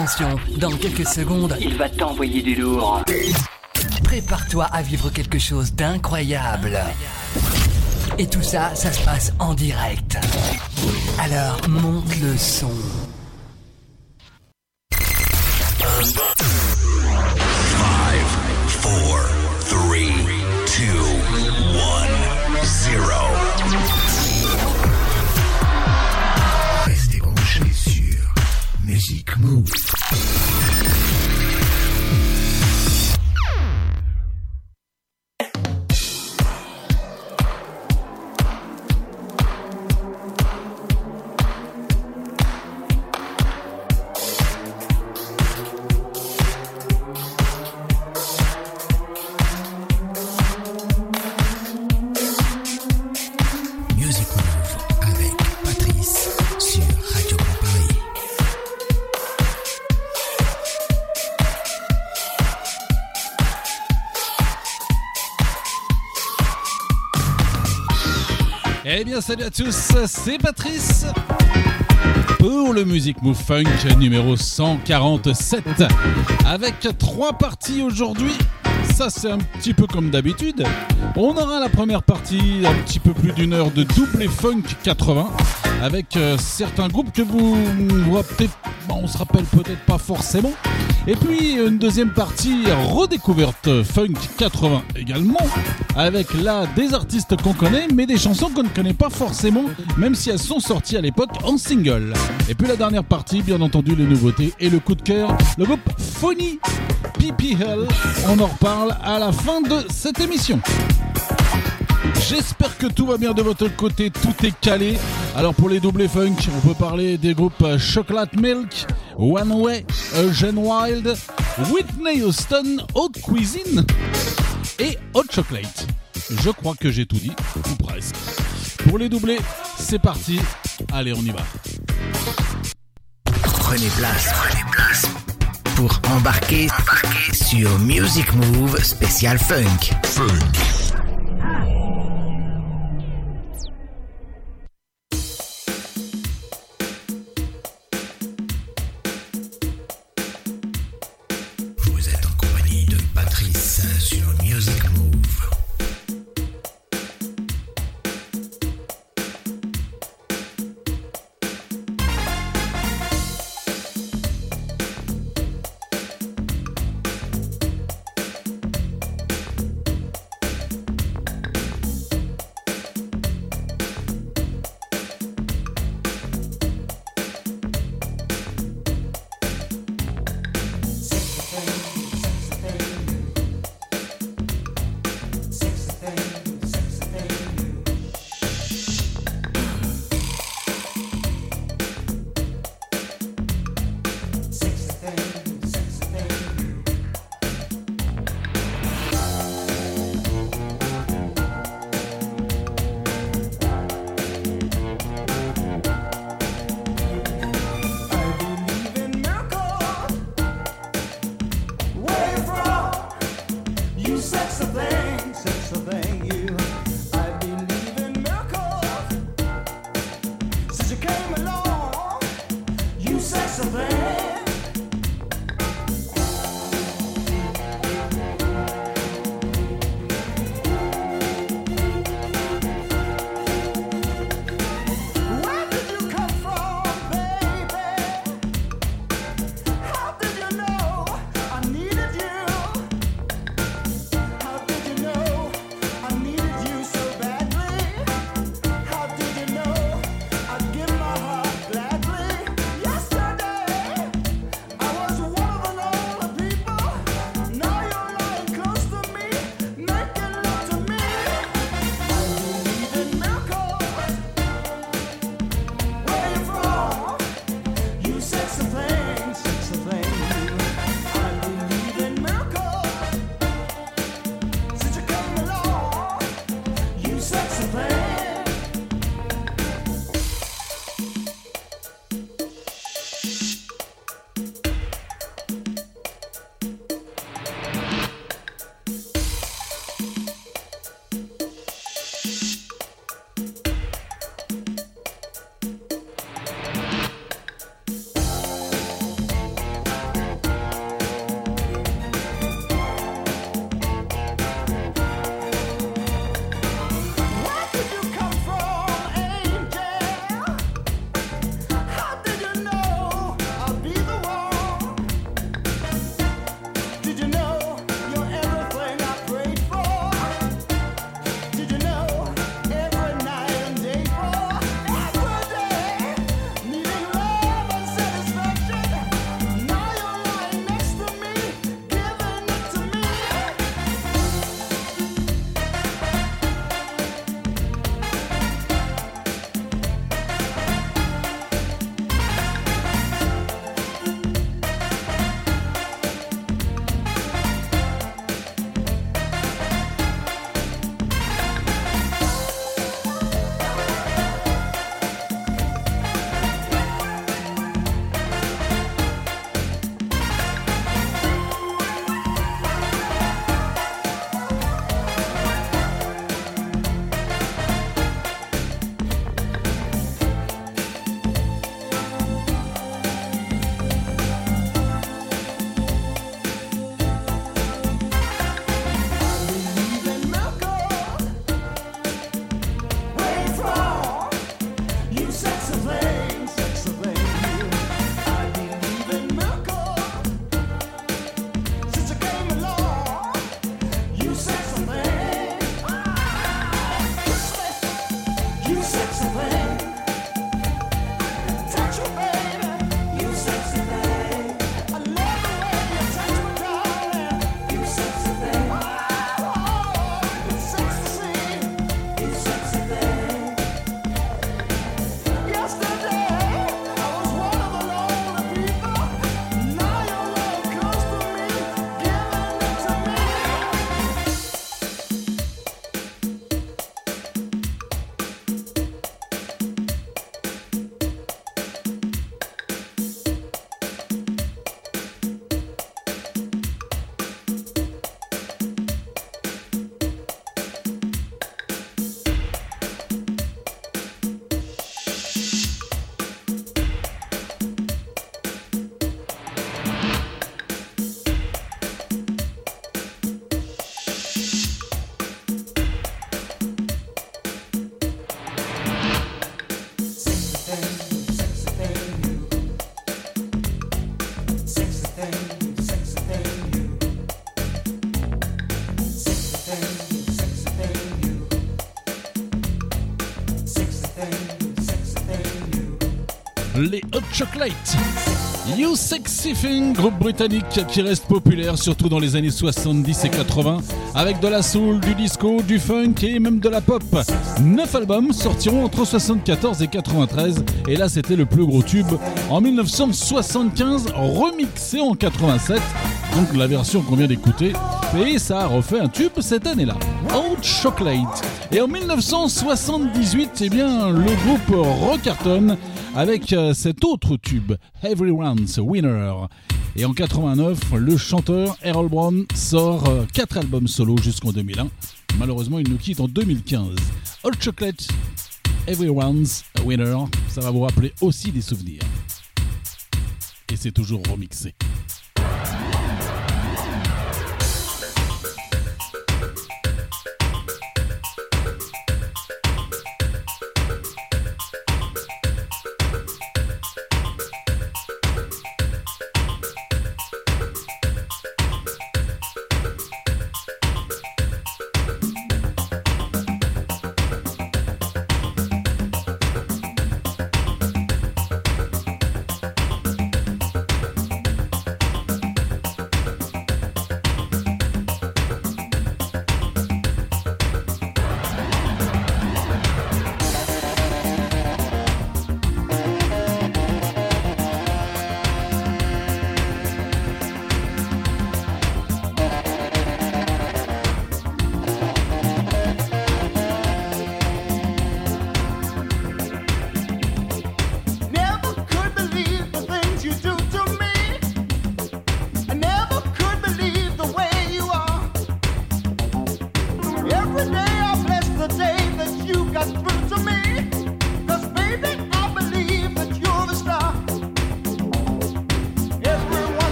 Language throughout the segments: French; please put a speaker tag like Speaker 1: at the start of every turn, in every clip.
Speaker 1: Attention, dans quelques secondes,
Speaker 2: Il va t'envoyer du lourd.
Speaker 1: prépare-toi à vivre quelque chose d'incroyable. Et tout ça, ça se passe en direct. Alors, monte le son.
Speaker 3: Four, three, two, one, zero. Music Move.
Speaker 4: Salut à tous, c'est Patrice pour le Music Move Funk numéro 147 avec trois parties aujourd'hui. Ça, c'est un petit peu comme d'habitude. On aura la première partie, un petit peu plus d'une heure de double funk 80 avec euh, certains groupes que vous, vous on se rappelle peut-être pas forcément. Et puis une deuxième partie redécouverte funk 80 également, avec là des artistes qu'on connaît, mais des chansons qu'on ne connaît pas forcément, même si elles sont sorties à l'époque en single. Et puis la dernière partie, bien entendu, les nouveautés et le coup de cœur, le groupe Phony PPL. On en reparle à la fin de cette émission. J'espère que tout va bien de votre côté, tout est calé. Alors pour les doublés funk, on peut parler des groupes Chocolate Milk, One Way, Eugene Wild, Whitney Houston, Haute Cuisine et Hot Chocolate. Je crois que j'ai tout dit, ou presque. Pour les doublés, c'est parti. Allez, on y va.
Speaker 3: Prenez place, prenez place pour embarquer, embarquer sur Music Move spécial funk. Funk.
Speaker 4: Les Hot Chocolate. You Sexy Thing, groupe britannique qui reste populaire surtout dans les années 70 et 80 avec de la soul, du disco, du funk et même de la pop. Neuf albums sortiront entre 74 et 93 et là c'était le plus gros tube en 1975 remixé en 87 donc la version qu'on vient d'écouter et ça a refait un tube cette année-là. Old Chocolate. Et en 1978, eh bien, le groupe recartonne avec euh, cet autre tube, Everyone's Winner. Et en 89, le chanteur Errol Brown sort 4 euh, albums solo jusqu'en 2001. Malheureusement, il nous quitte en 2015. Old Chocolate, Everyone's Winner, ça va vous rappeler aussi des souvenirs. Et c'est toujours remixé.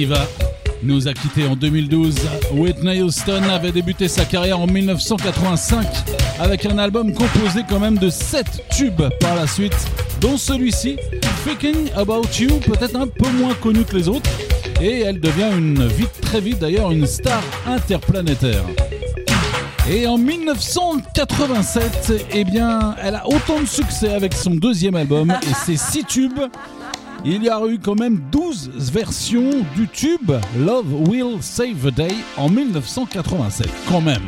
Speaker 4: Diva nous a quitté en 2012. Whitney Houston avait débuté sa carrière en 1985 avec un album composé quand même de 7 tubes par la suite, dont celui-ci, Thinking About You, peut-être un peu moins connu que les autres, et elle devient une vite, très vite d'ailleurs une star interplanétaire. Et en 1987, eh bien, elle a autant de succès avec son deuxième album et ses 6 tubes il y a eu quand même 12 versions du tube Love Will Save the Day en 1987, quand même.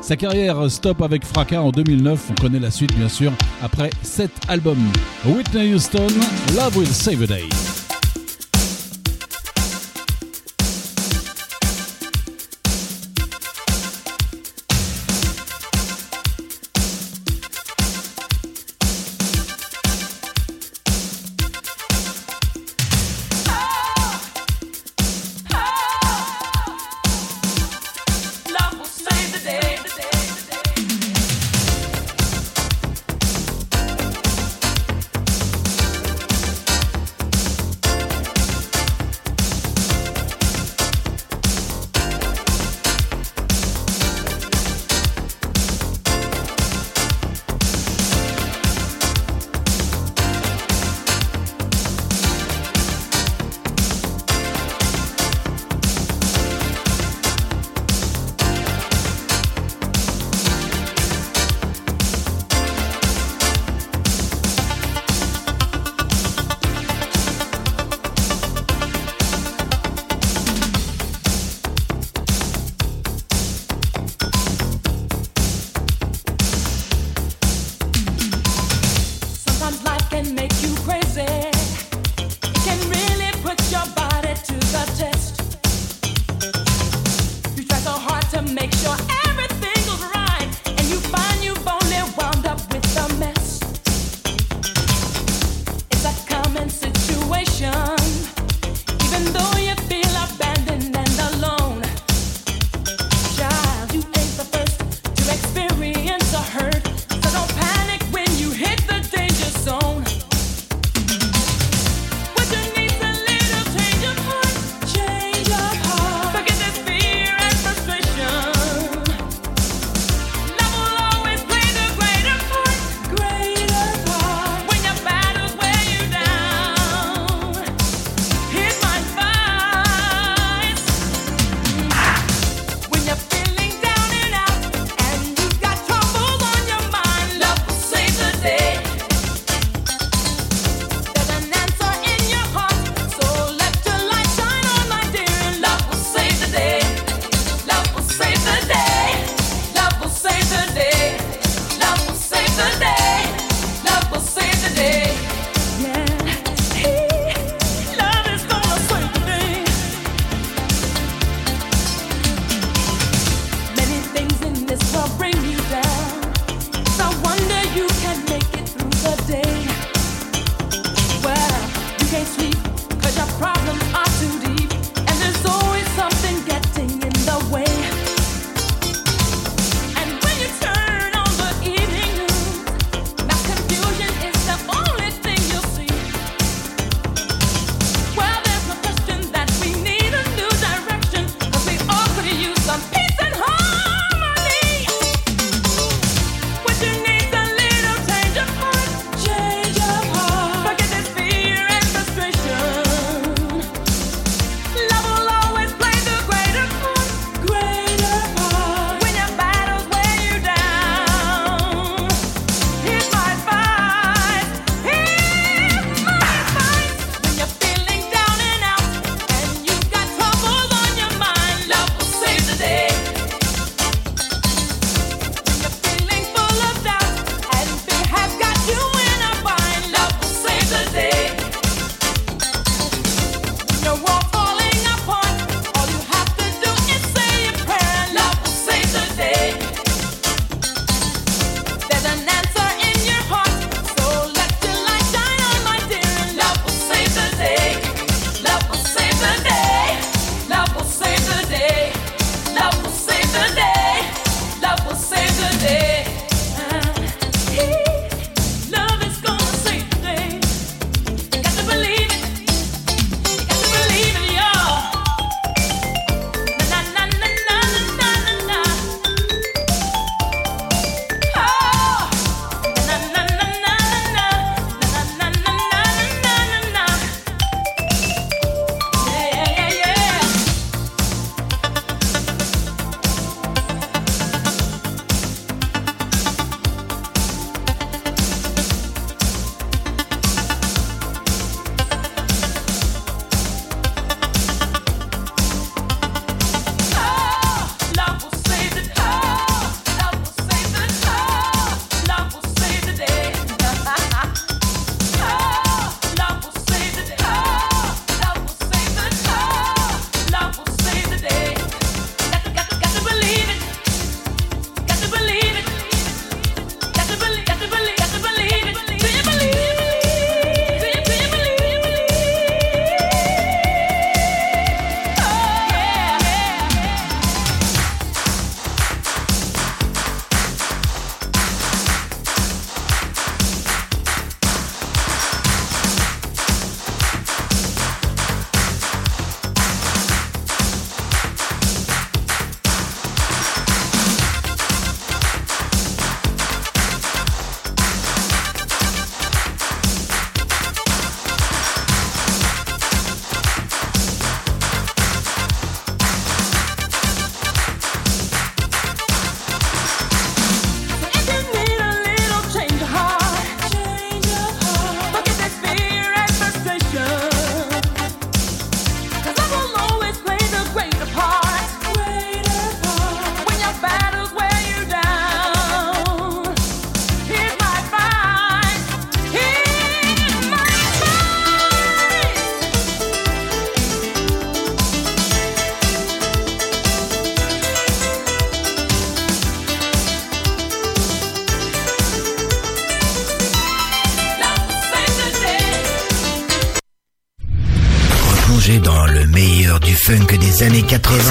Speaker 4: Sa carrière stop avec fracas en 2009, on connaît la suite bien sûr, après 7 albums. Whitney Houston, Love Will Save the Day.
Speaker 5: Années 80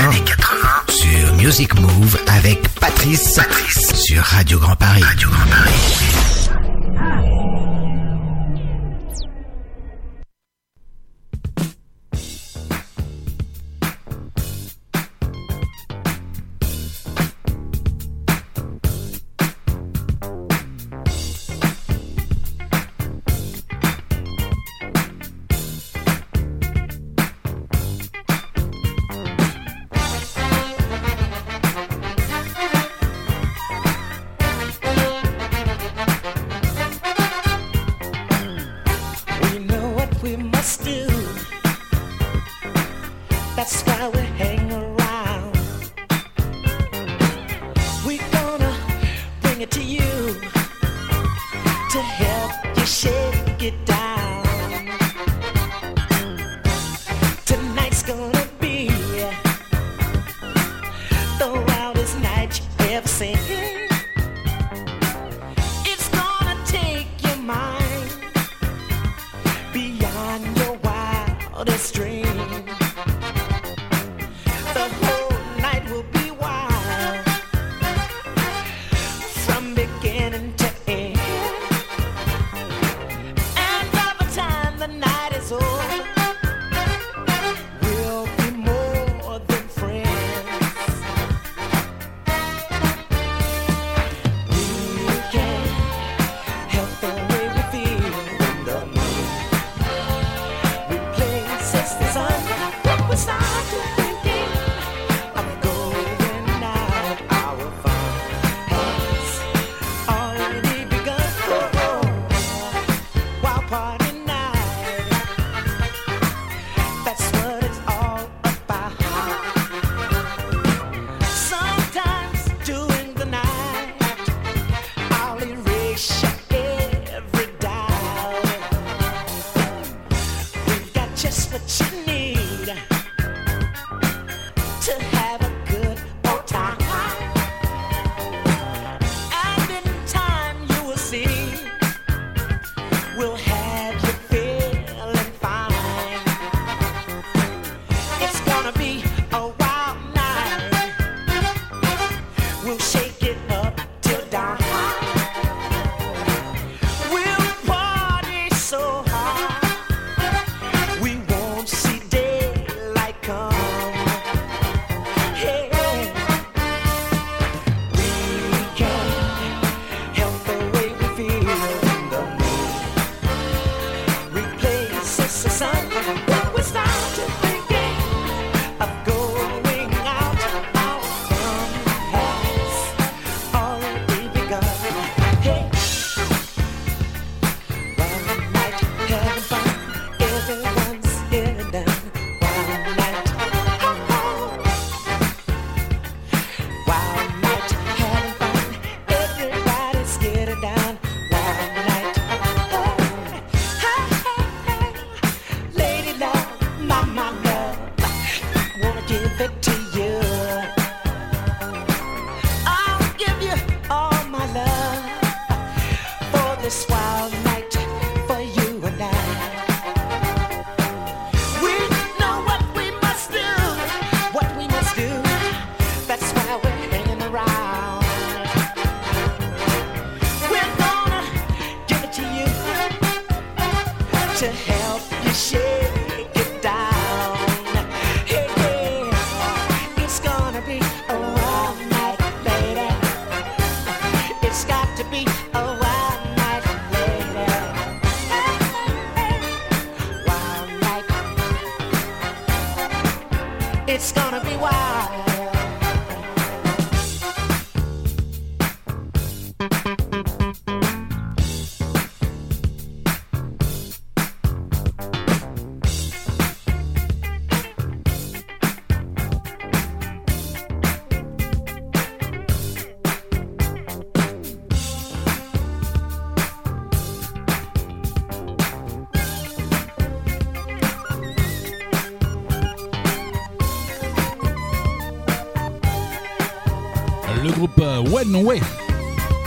Speaker 4: Way.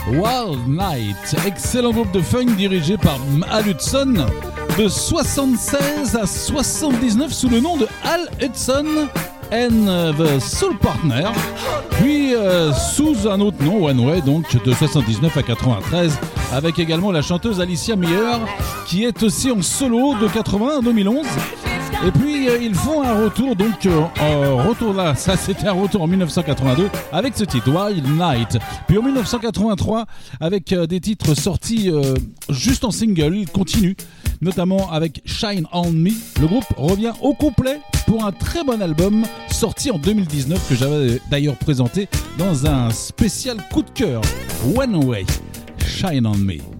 Speaker 4: Wild Night, excellent groupe de funk dirigé par Al Hudson, de 76 à 79 sous le nom de Al Hudson and the Soul Partner, puis euh, sous un autre nom, One Way, donc de 79 à 93, avec également la chanteuse Alicia Meyer, qui est aussi en solo de 80 à 2011. Et puis euh, ils font un retour, donc euh, retour là, ça c'était un retour en 1982 avec ce titre Wild Night. Puis en 1983 avec des titres sortis juste en single, ils continuent notamment avec Shine On Me. Le groupe revient au complet pour un très bon album sorti en 2019 que j'avais d'ailleurs présenté dans un spécial coup de cœur. One Way, Shine On Me.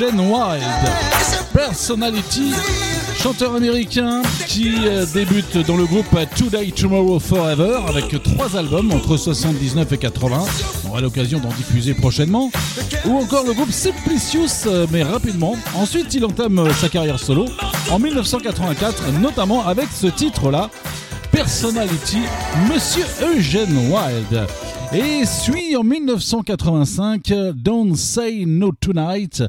Speaker 3: Eugene Wild. Personality, chanteur américain qui euh, débute dans le groupe Today, Tomorrow, Forever avec trois albums entre 79 et 80. On aura l'occasion d'en diffuser prochainement. Ou encore le groupe Simplicius, euh, mais rapidement. Ensuite, il entame euh, sa carrière solo en 1984, notamment avec ce titre-là, Personality, Monsieur Eugene Wild. Et suit en 1985 Don't Say No Tonight.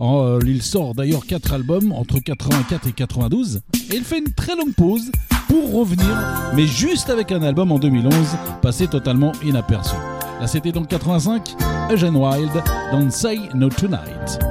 Speaker 3: Euh, il sort d'ailleurs quatre albums entre 84 et 92. Et il fait une très longue pause pour revenir, mais juste avec un album en 2011, passé totalement inaperçu. Là c'était donc 85, Eugene Wild, Don't Say No Tonight.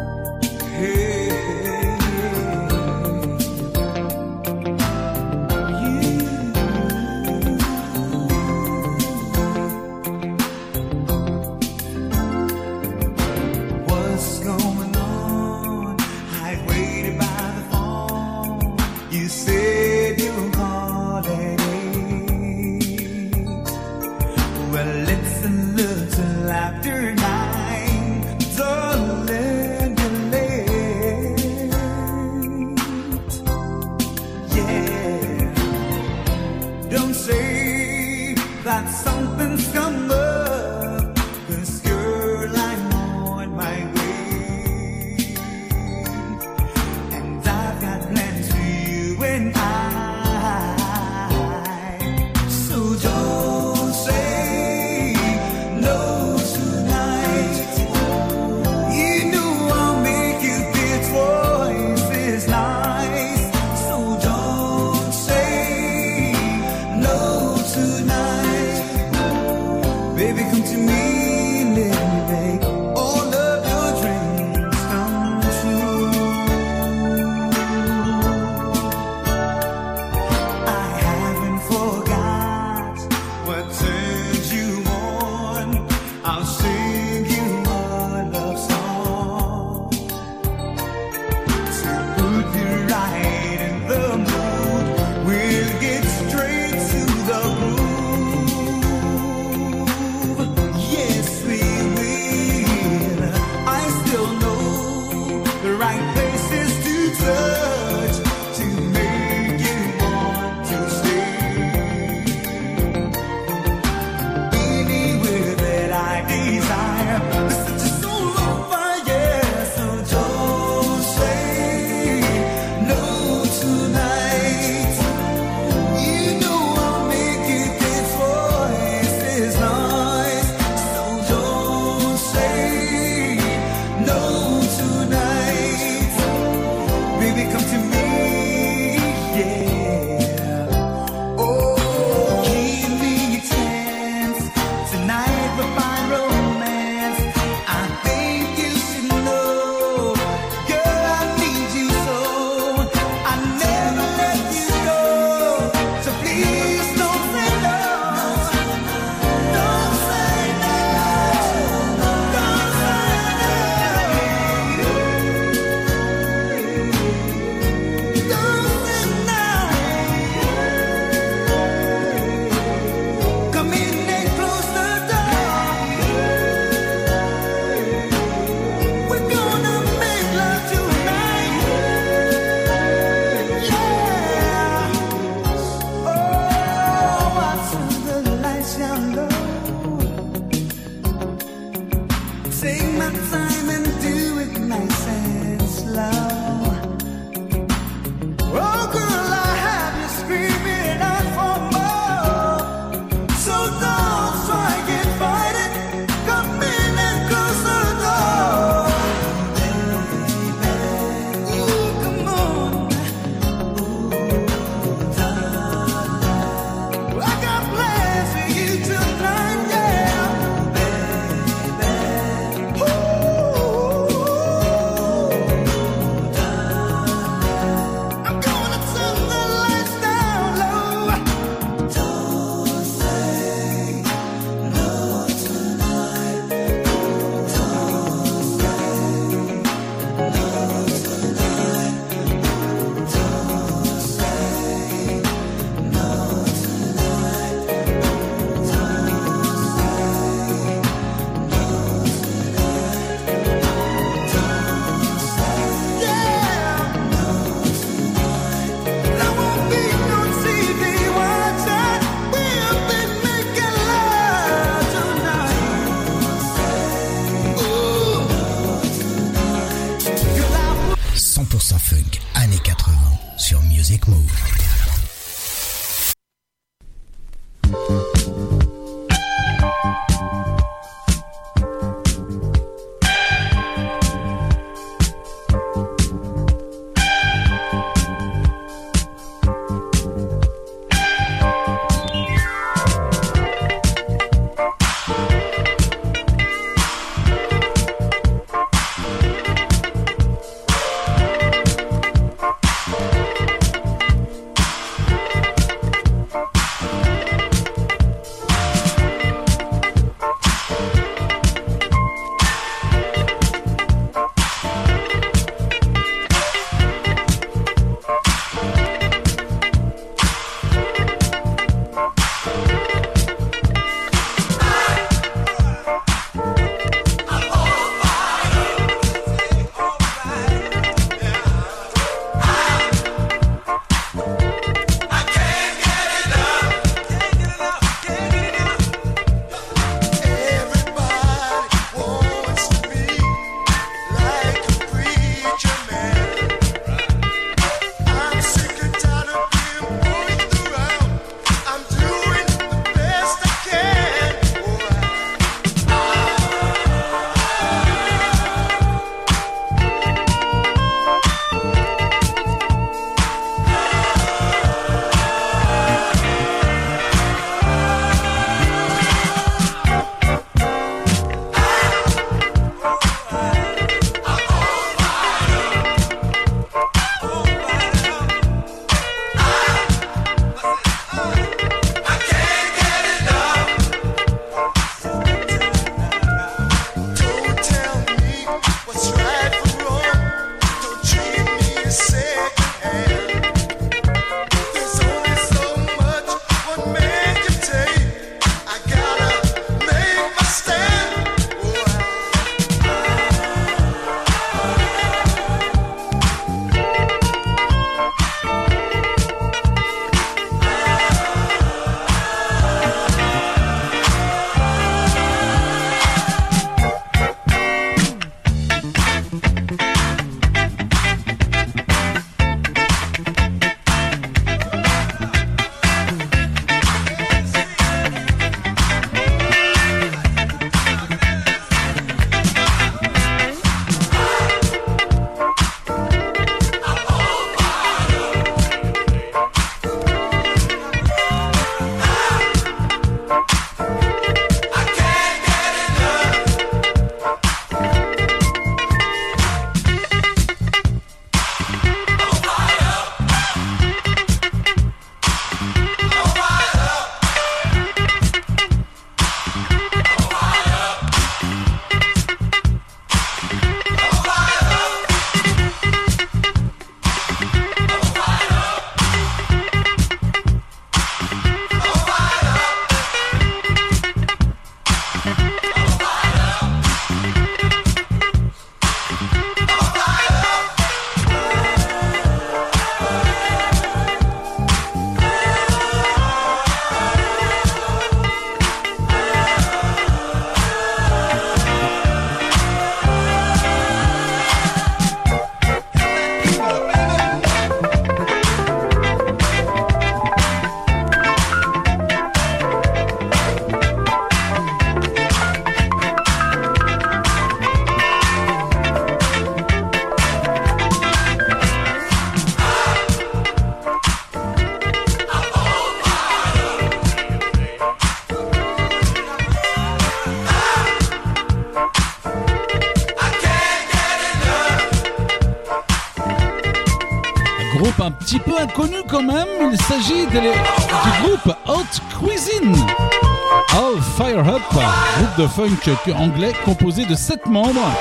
Speaker 4: S'agit de, du groupe Hot Cuisine. All Fire Up, groupe de funk anglais composé de 7 membres.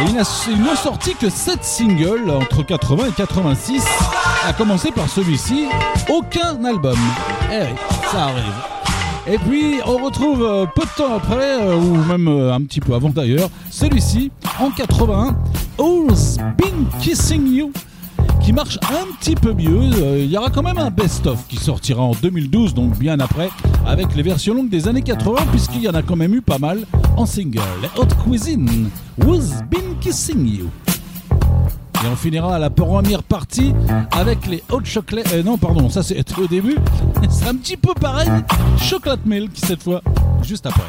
Speaker 4: Et ils n'ont sorti que 7 singles entre 80 et 86, à commencer par celui-ci, aucun album. Eh oui, ça arrive. Et puis on retrouve euh, peu de temps après, euh, ou même euh, un petit peu avant d'ailleurs, celui-ci en 81, All's Been Kissing You? Qui marche un petit peu mieux. Euh, il y aura quand même un best-of qui sortira en 2012, donc bien après, avec les versions longues des années 80, puisqu'il y en a quand même eu pas mal en single. Hot Cuisine, Who's Been Kissing You?
Speaker 6: Et on finira la première partie avec les hot chocolate. euh, non, pardon, ça c'était au début. C'est un petit peu pareil. Chocolate milk cette fois, juste après.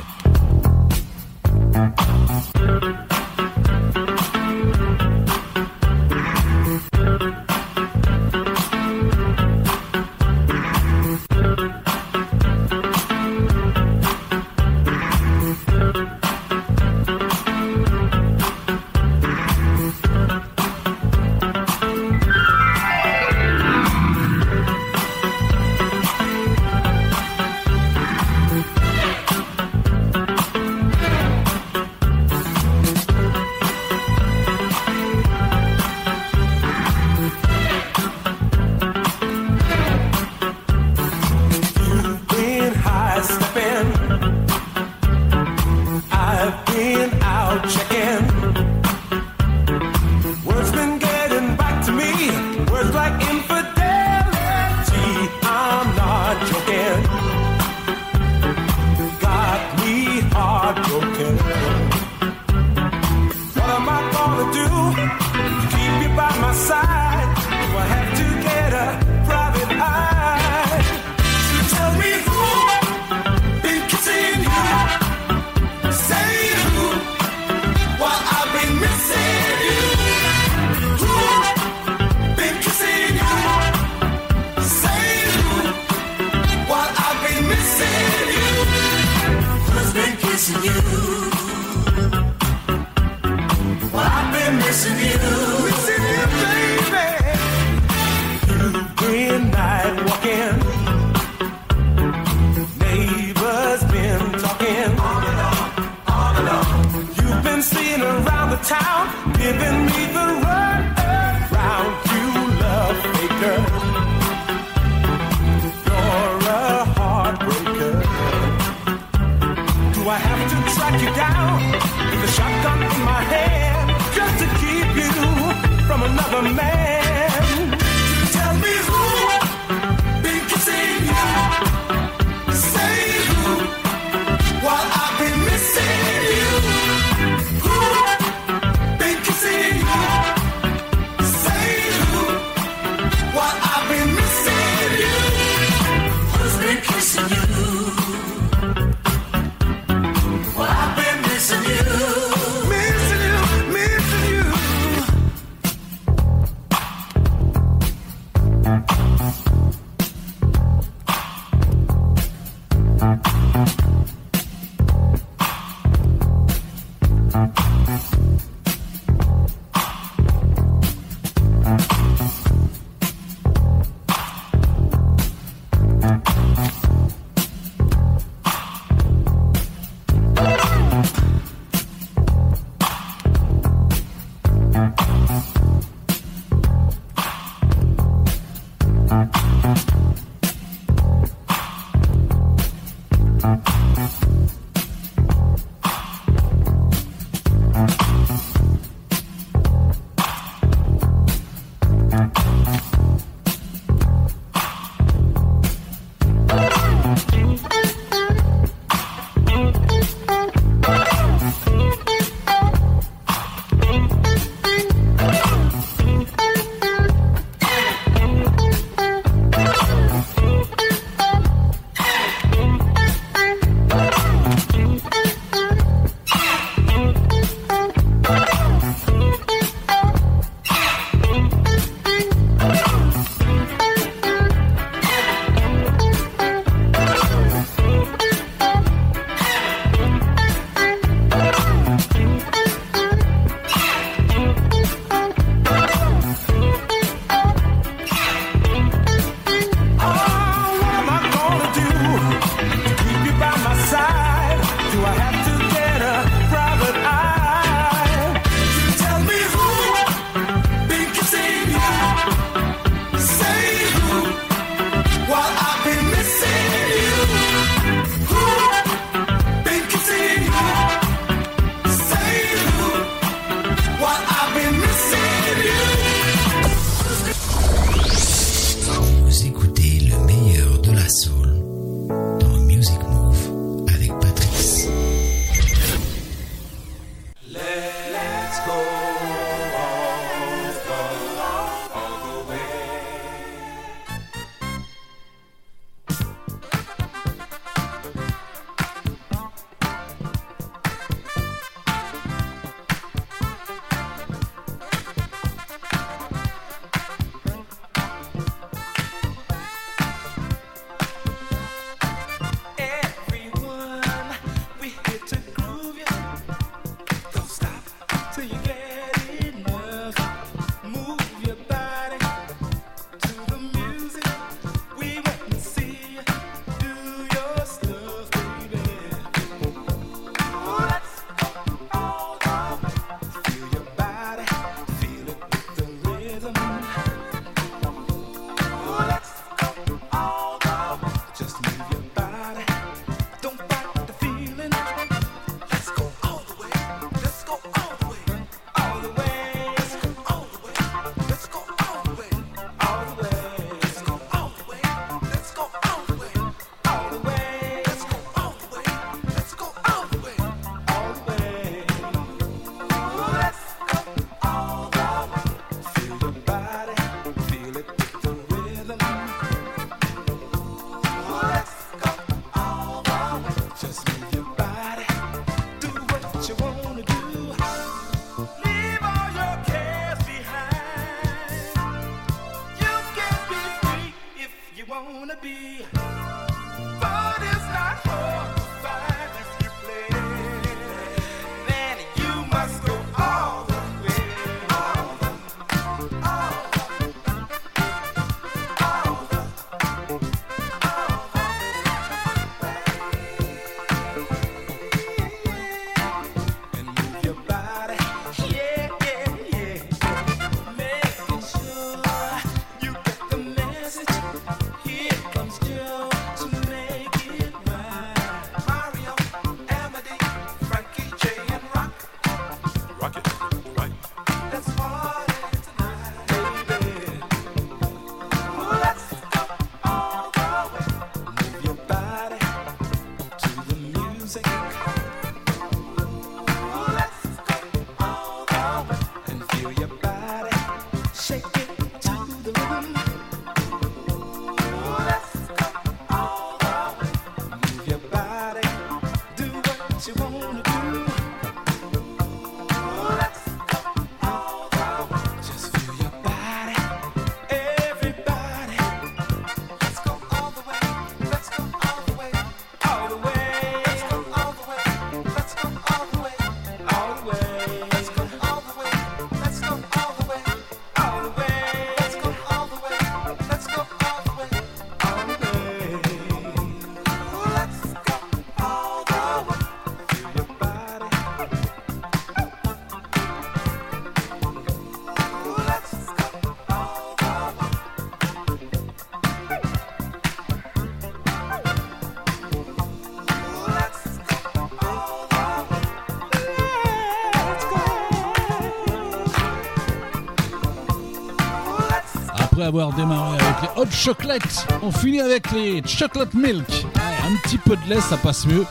Speaker 4: Avoir démarré avec les hot chocolate, on finit avec les chocolate milk. Un petit peu de lait, ça passe mieux.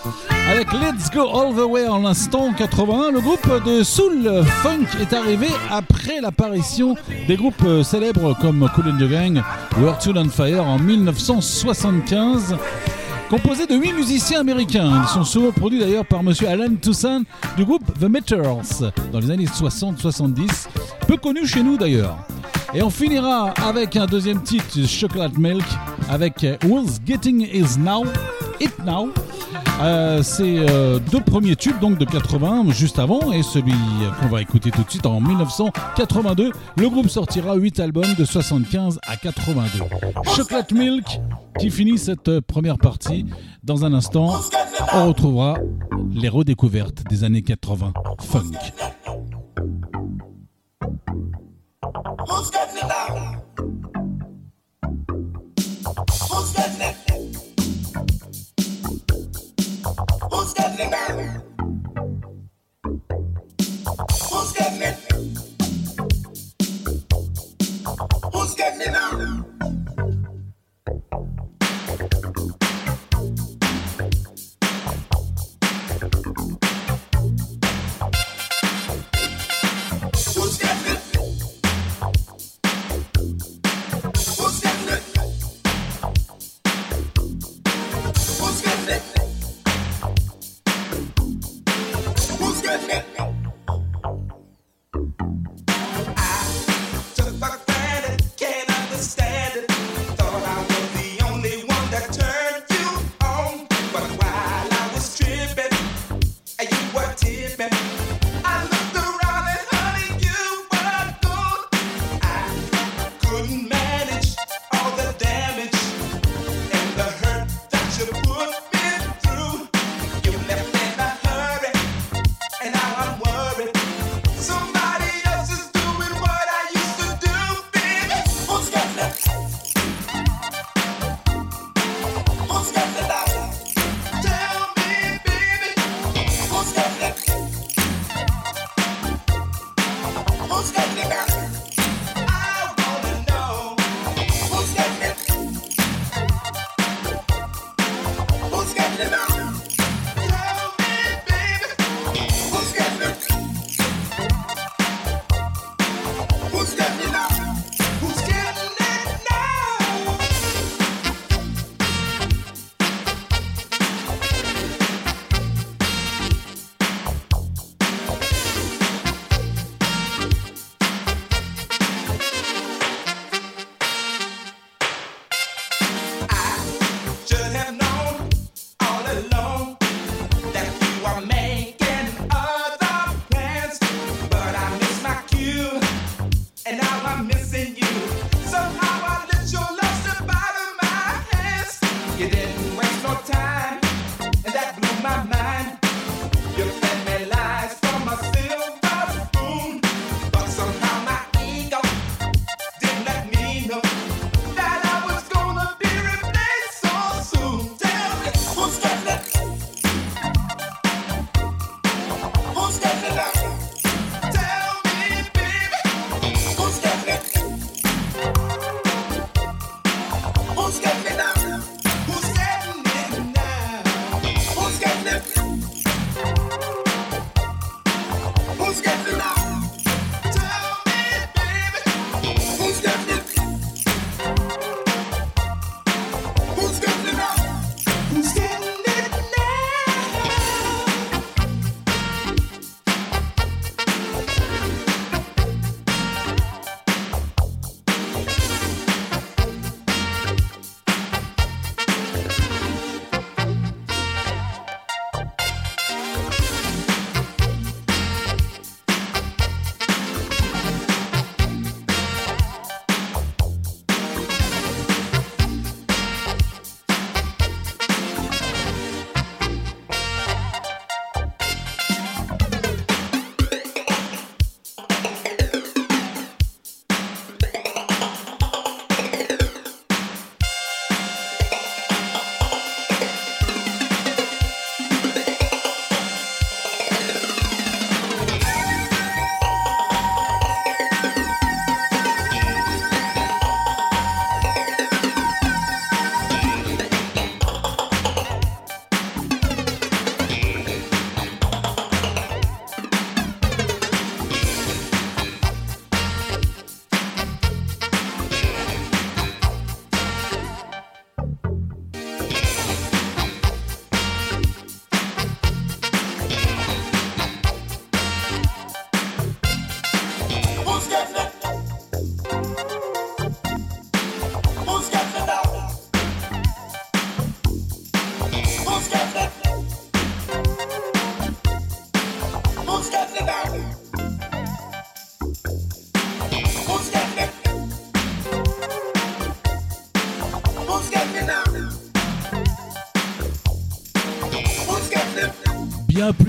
Speaker 4: Avec Let's Go All the Way en l'instant 81, le groupe de soul funk est arrivé après l'apparition des groupes euh, célèbres comme Cool and the Gang ou Earth, and Fire en 1975. Composé de 8 musiciens américains, ils sont souvent produits d'ailleurs par monsieur Alan Toussaint du groupe The Meters dans les années 60-70, peu connu chez nous d'ailleurs. Et on finira avec un deuxième titre, Chocolate Milk, avec euh, Who's Getting Is Now, It Now. Euh, c'est euh, deux premiers tubes donc de 80 juste avant et celui qu'on va écouter tout de suite en 1982. Le groupe sortira 8 albums de 75 à 82. Chocolate Milk qui finit cette euh, première partie. Dans un instant, on retrouvera les redécouvertes des années 80 funk.
Speaker 7: Who's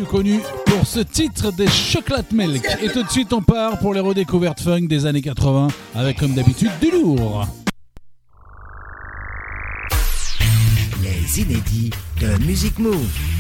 Speaker 4: connu pour ce titre des Chocolate Milk. Et tout de suite, on part pour les redécouvertes funk des années 80 avec, comme d'habitude, du lourd.
Speaker 8: Les inédits de Music Move.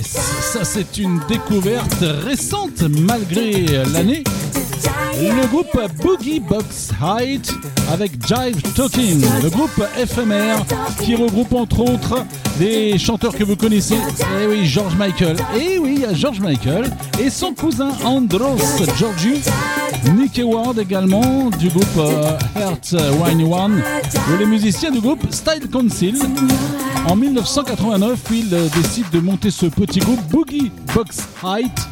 Speaker 4: Ça, c'est une découverte récente malgré l'année. Le groupe Boogie Box Height avec Jive Talking, le groupe éphémère qui regroupe entre autres des chanteurs que vous connaissez. Eh oui, George Michael. Eh oui, George Michael et son cousin Andros Georgiou. Nick Ward également du groupe euh, Heart Wine One ou les musiciens du groupe Style Council. En 1989, ils euh, décident de monter ce petit groupe Boogie Box Height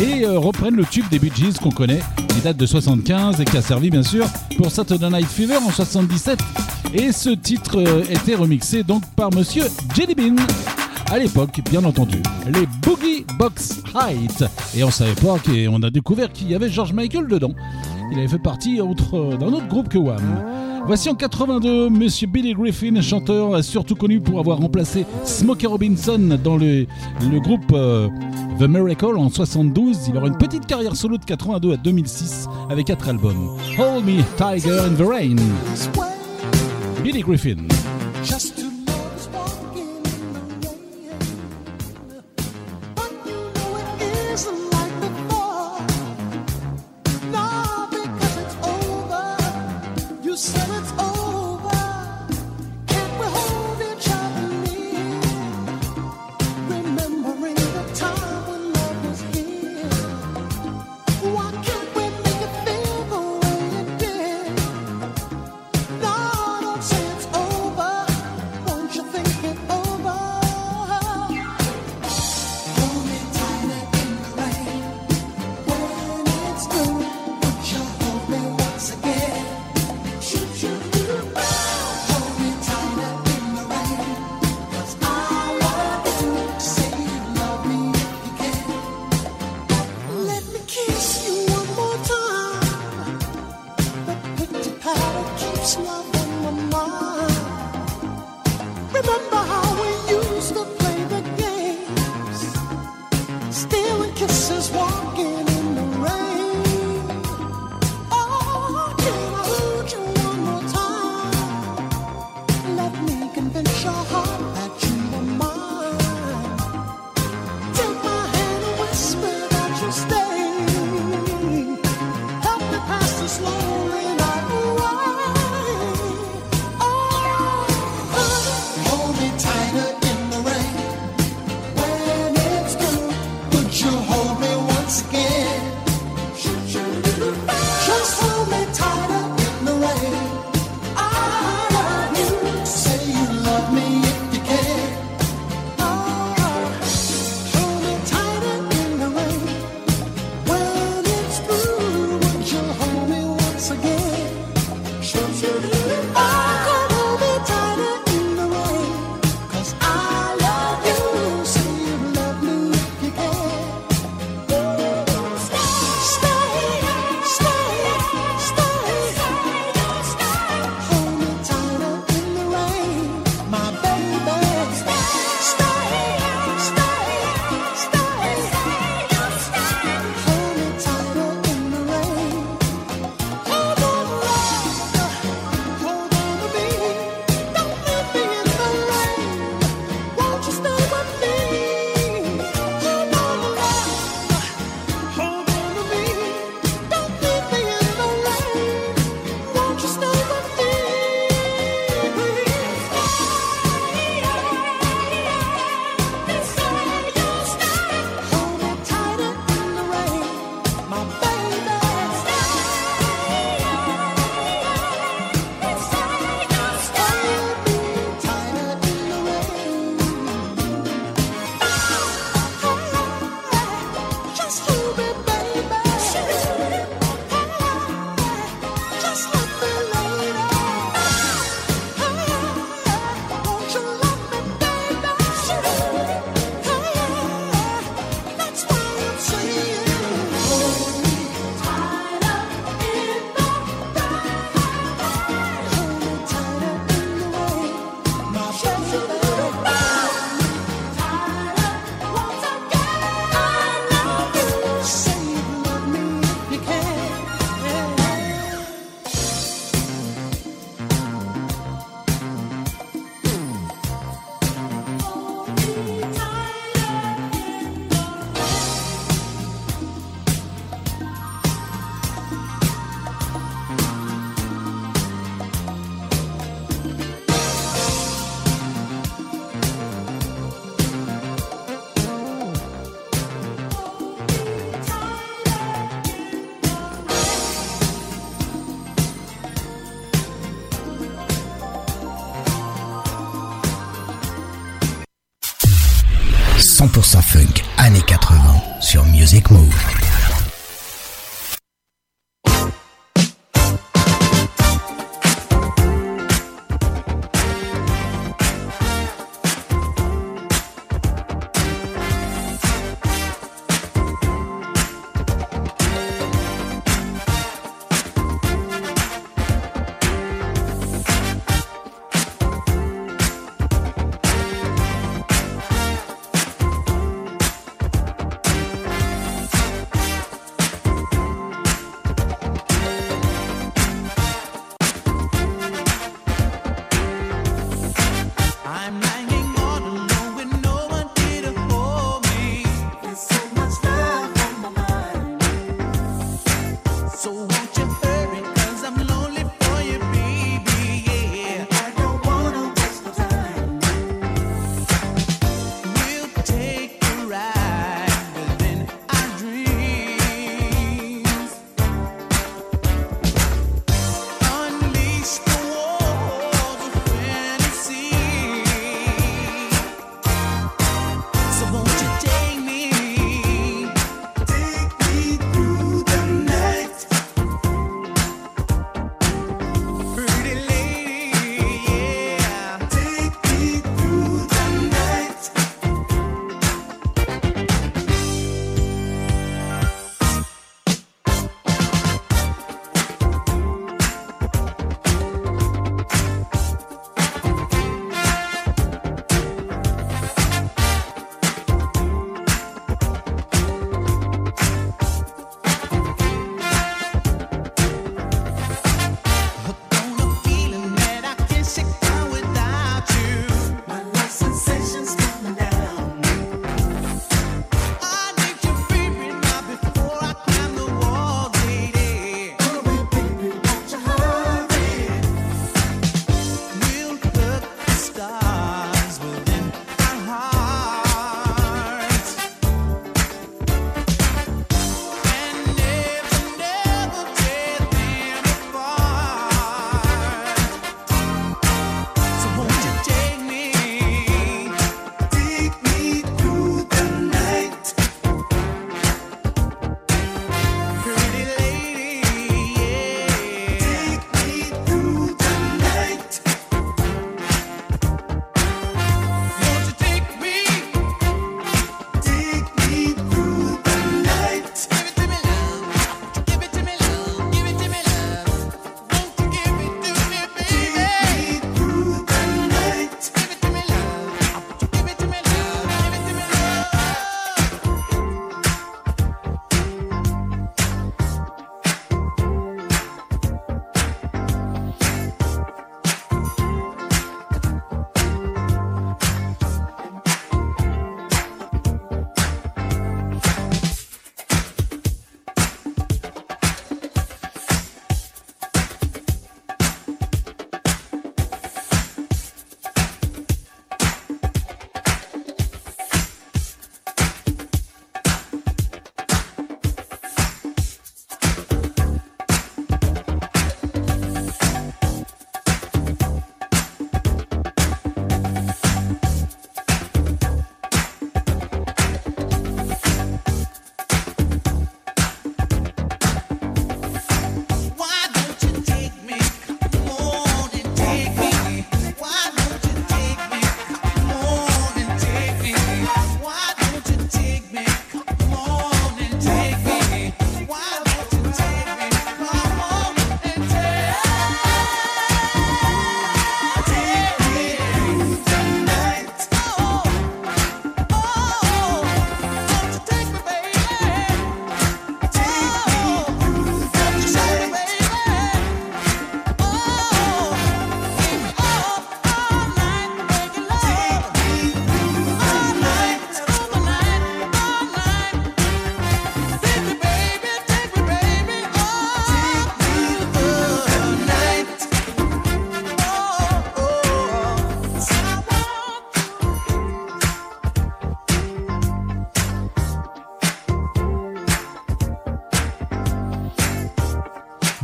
Speaker 4: et euh, reprennent le tube des Bee Gees qu'on connaît, qui date de 75 et qui a servi bien sûr pour Saturday Night Fever en 77. Et ce titre euh, était remixé donc par Monsieur Jelly Bean. À l'époque, bien entendu, les Boogie Box Height. Et on savait pas qu'on a découvert qu'il y avait George Michael dedans. Il avait fait partie d'un autre groupe que Wham. Voici en 82 Monsieur Billy Griffin, chanteur surtout connu pour avoir remplacé Smokey Robinson dans le, le groupe euh, The Miracle en 72. Il aura une petite carrière solo de 82 à 2006 avec quatre albums. Hold Me Tiger in the Rain. Billy Griffin.
Speaker 3: to you. Oh.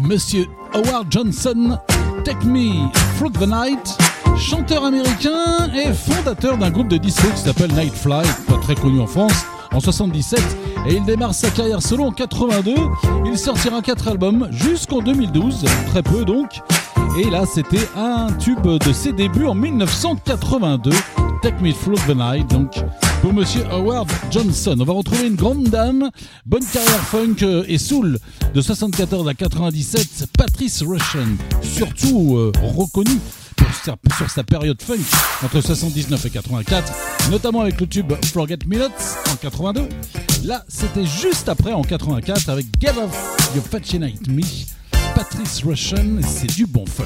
Speaker 4: Monsieur Howard Johnson, Take Me Through the Night. chanteur américain et fondateur d'un groupe de disco qui s'appelle Nightfly, pas très connu en France, en 77. Et il démarre sa carrière solo en 82. Il sortira 4 albums jusqu'en 2012, très peu donc. Et là, c'était un tube de ses débuts en 1982, Take Me Through the Night, donc pour Monsieur Howard Johnson. On va retrouver une grande dame, bonne carrière funk euh, et soul de 74 à 97, Patrice Rushen, surtout euh, reconnue pour sa- sur sa période funk entre 79 et 84, notamment avec le tube Forget Me Not en 82. Là, c'était juste après en 84 avec Get Off You Fascinate Me. Patrice Rushen, c'est du bon funk.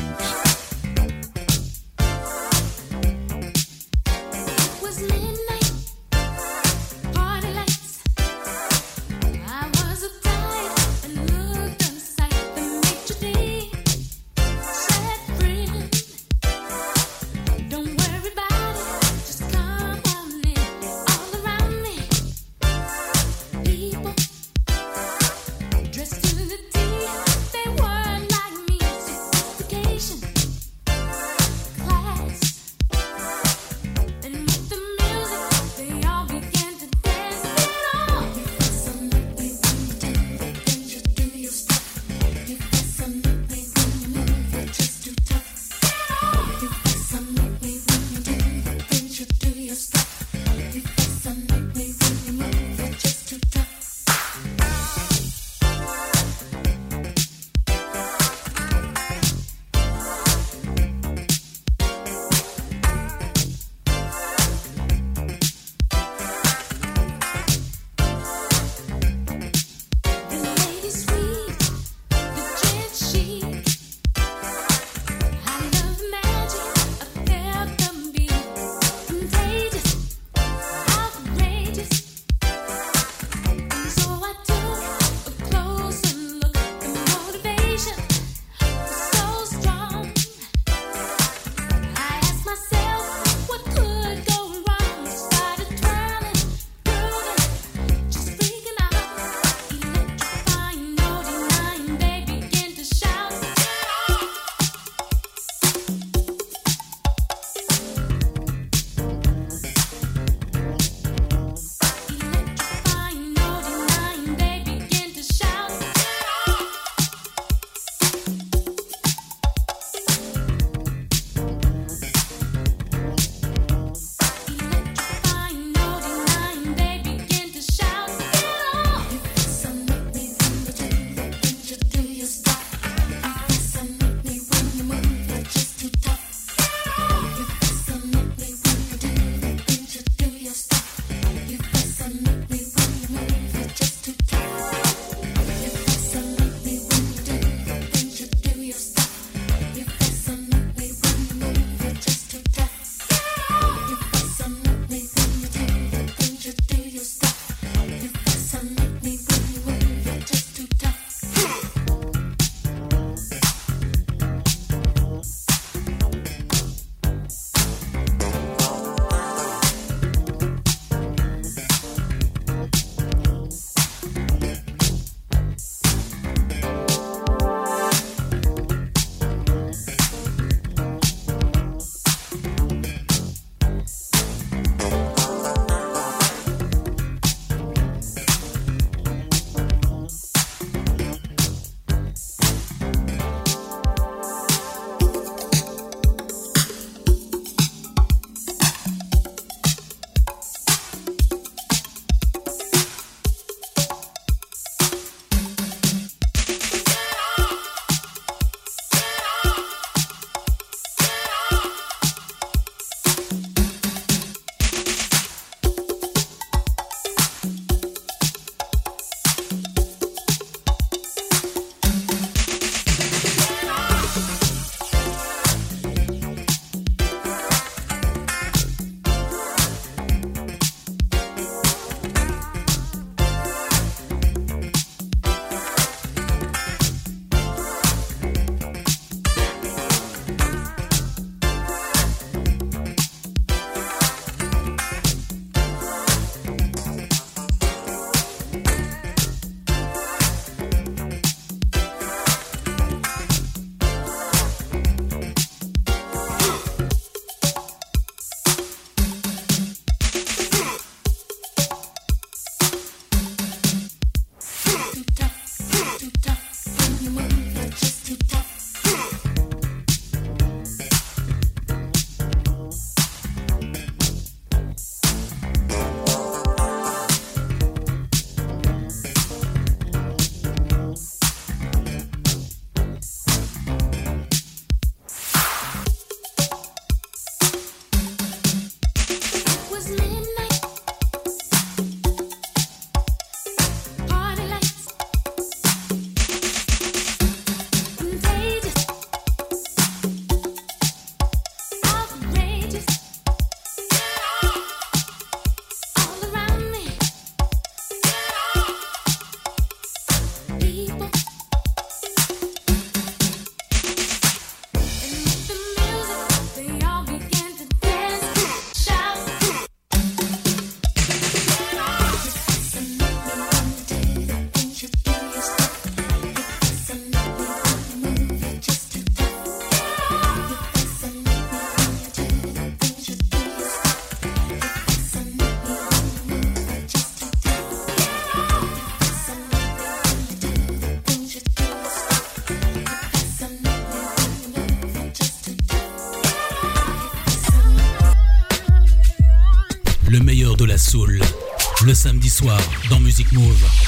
Speaker 6: Le samedi soir dans Music Move.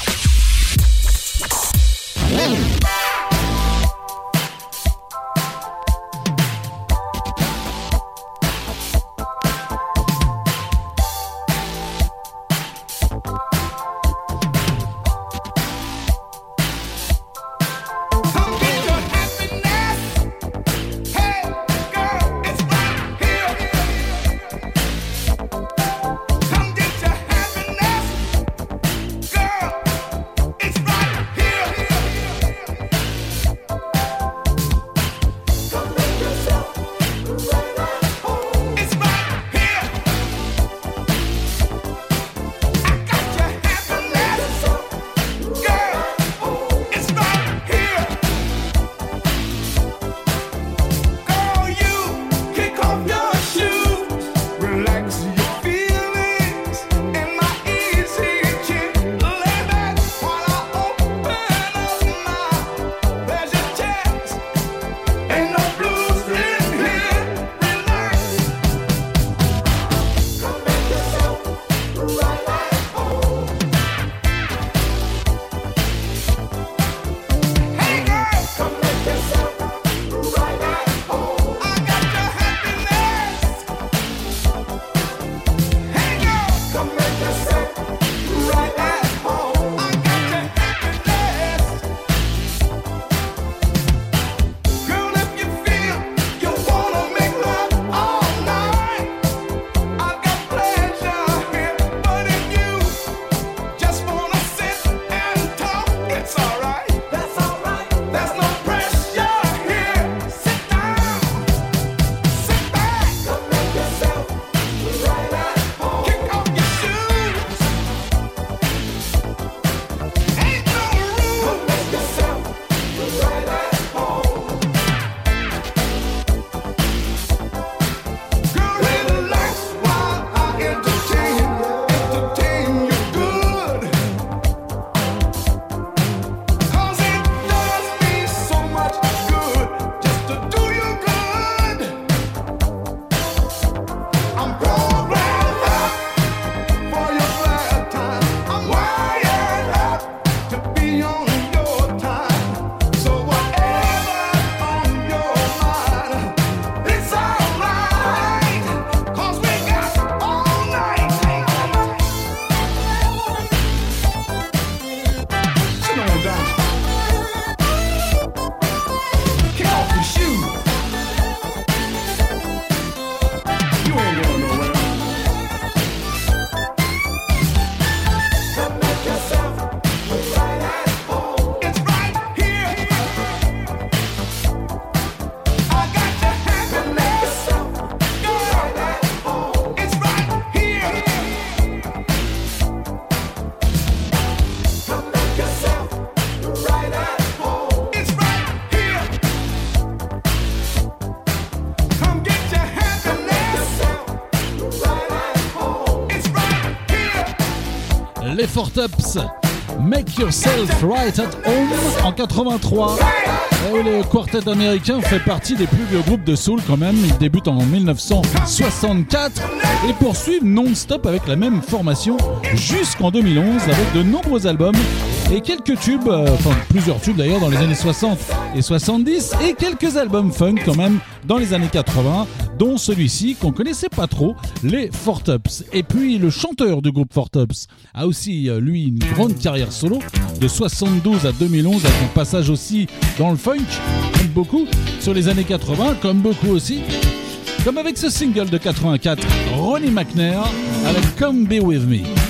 Speaker 4: Four Make Yourself Right at Home en 83. Et eh le quartet américain fait partie des plus vieux groupes de soul quand même. Ils débutent en 1964 et poursuivent non-stop avec la même formation jusqu'en 2011 avec de nombreux albums et quelques tubes, euh, enfin plusieurs tubes d'ailleurs dans les années 60 et 70 et quelques albums funk quand même dans les années 80 dont celui-ci qu'on connaissait pas trop, les Fortups. Et puis le chanteur du groupe Fortups, a aussi, euh, lui, une grande carrière solo. De 72 à 2011, avec un passage aussi dans le funk, comme beaucoup, sur les années 80, comme beaucoup aussi. Comme avec ce single de 84, Ronnie McNair, avec Come Be With Me.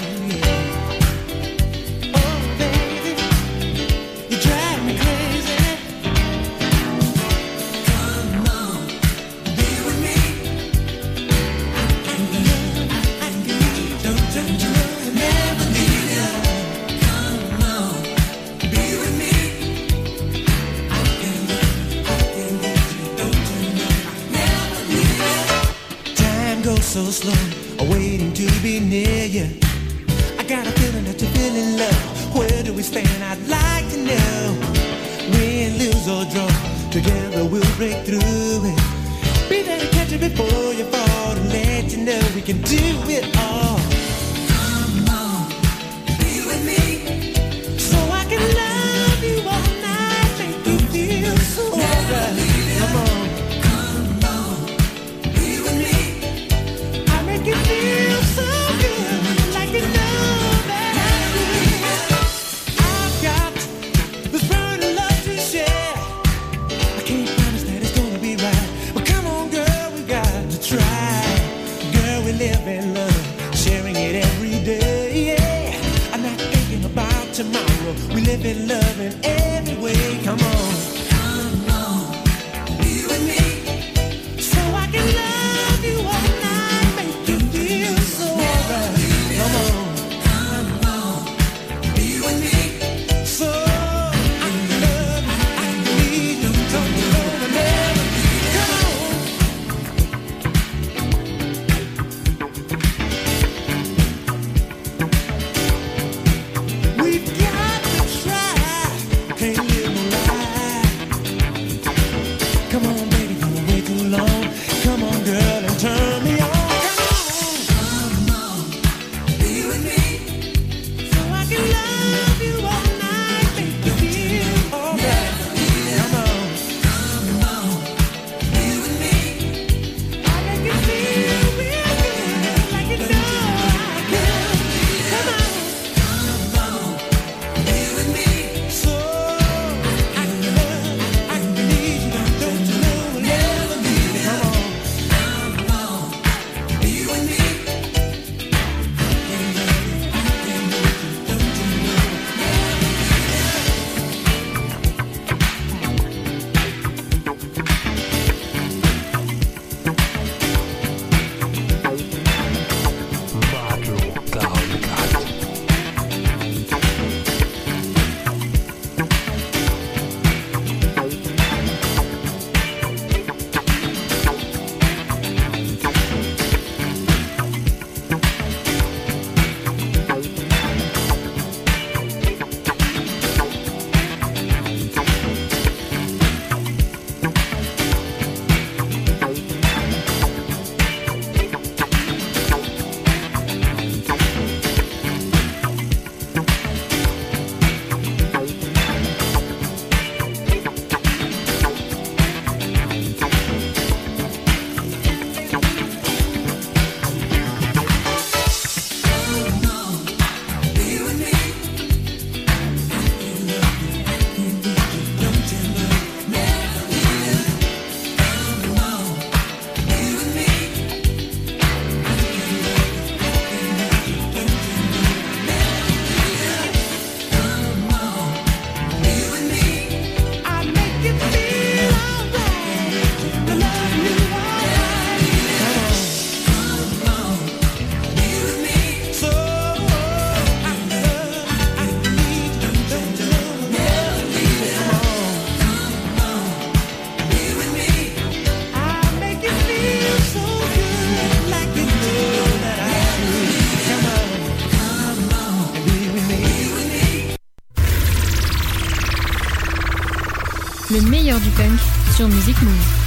Speaker 6: Sur Music Move.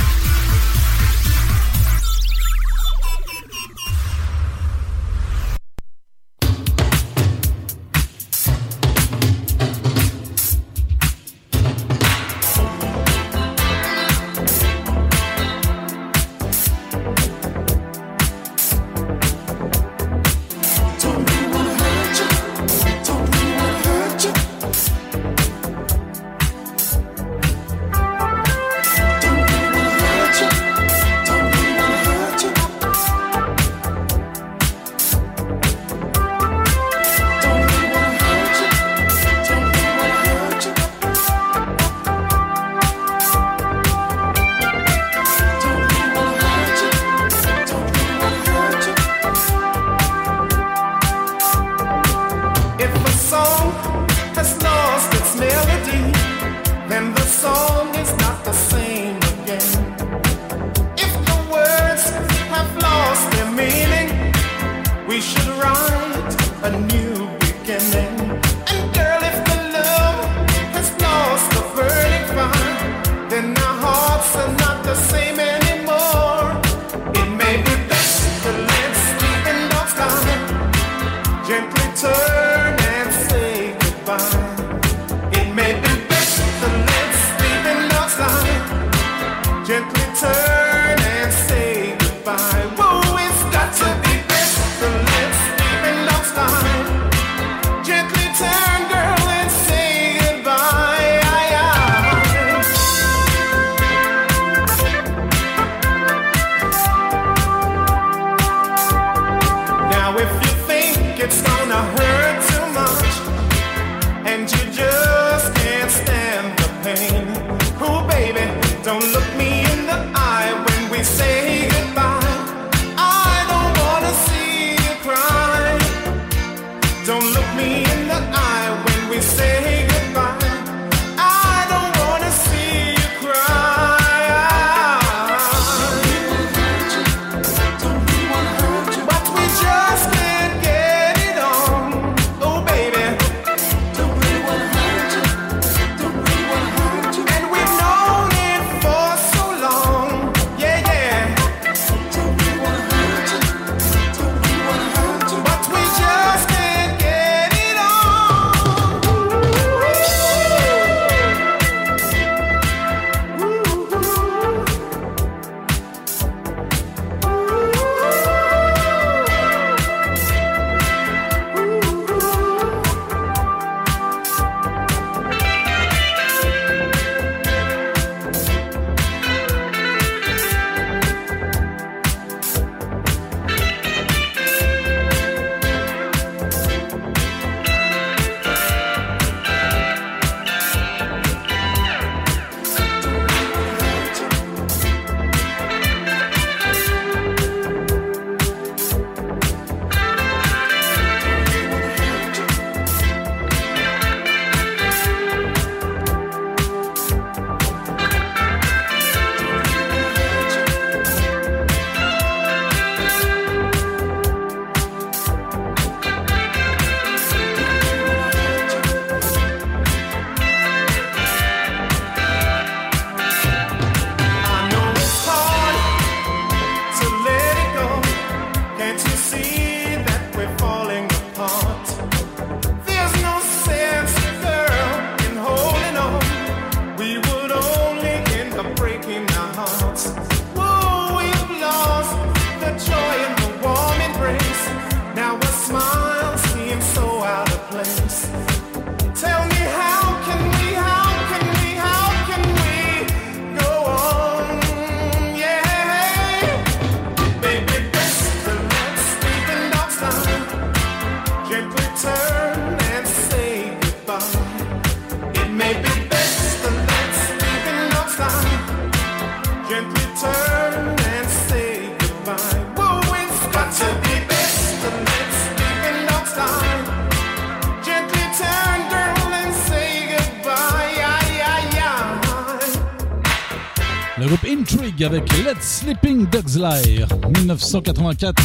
Speaker 4: 1984.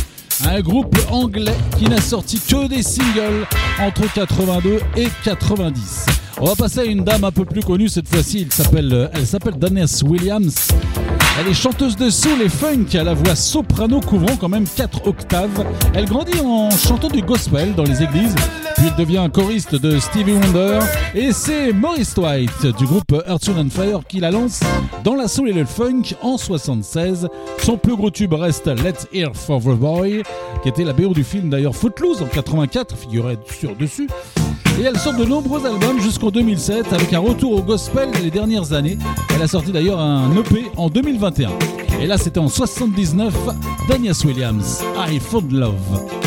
Speaker 4: Un groupe anglais qui n'a sorti que des singles entre 82 et 90. On va passer à une dame un peu plus connue cette fois-ci. Elle s'appelle, elle Danielle Williams. Elle est chanteuse de soul et funk à la voix soprano couvrant quand même 4 octaves. Elle grandit en chantant du gospel dans les églises, elle devient choriste de Stevie Wonder. Et c'est Maurice White du groupe Earth, Wind Fire qui la lance dans la soul et le funk en 76. Son plus gros tube reste Let's Hear for the Boy, qui était la BO du film d'ailleurs Footloose en 84, figurait sur dessus. Et elle sort de nombreux albums jusqu'en 2007 avec un retour au gospel les dernières années. Elle a sorti d'ailleurs un EP en 2021. Et là c'était en 79, Daniel Williams, I Found Love.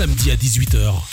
Speaker 4: Samedi à 18h.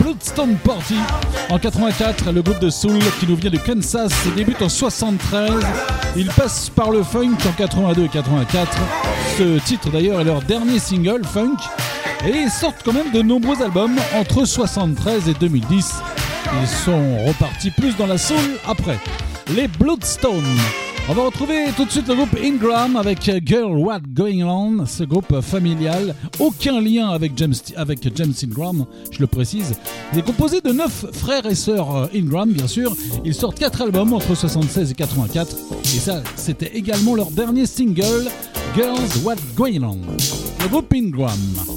Speaker 4: Bloodstone. Party. En 84, le groupe de soul qui nous vient de Kansas débute en 73. Il passe par le funk en 82 et 84. Ce titre d'ailleurs est leur dernier single, Funk. Et ils sortent quand même de nombreux albums entre 73 et 2010. Ils sont repartis plus dans la soul après. Les Bloodstone. On va retrouver tout de suite le groupe Ingram avec Girl What Going On, ce groupe familial, aucun lien avec James, avec James Ingram, je le précise. Il est composé de neuf frères et sœurs euh, Ingram, bien sûr. Ils sortent quatre albums entre 76 et 84, et ça, c'était également leur dernier single, Girls What Going On. Le groupe Ingram.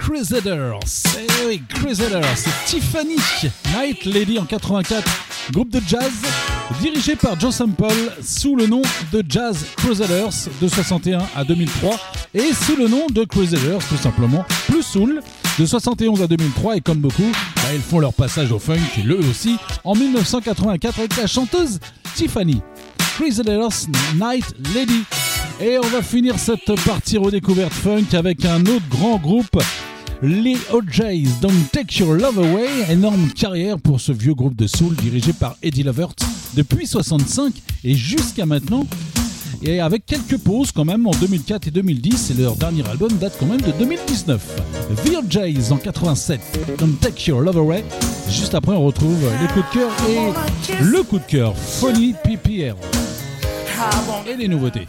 Speaker 9: Crusaders. Eh oui, Crusaders, c'est Tiffany Night Lady en 84, groupe de jazz dirigé par Joe Sample sous le nom de Jazz Crusaders de 61 à 2003 et sous le nom de Crusaders tout simplement, plus soul de 71 à 2003 et comme beaucoup, bah, ils font leur passage au funk, le aussi, en 1984 avec la chanteuse Tiffany. Crusaders Night Lady. Et on va finir cette partie redécouverte funk avec un autre grand groupe les OJs, Don't Take Your Love Away, énorme carrière pour ce vieux groupe de soul dirigé par Eddie Lovert depuis 65 et jusqu'à maintenant. Et avec quelques pauses quand même en 2004 et 2010, et leur dernier album date quand même de 2019. Virjays en 87, Don't Take Your Love Away. Juste après, on retrouve les coups de cœur et le coup de cœur, Funny PPR. Et les nouveautés.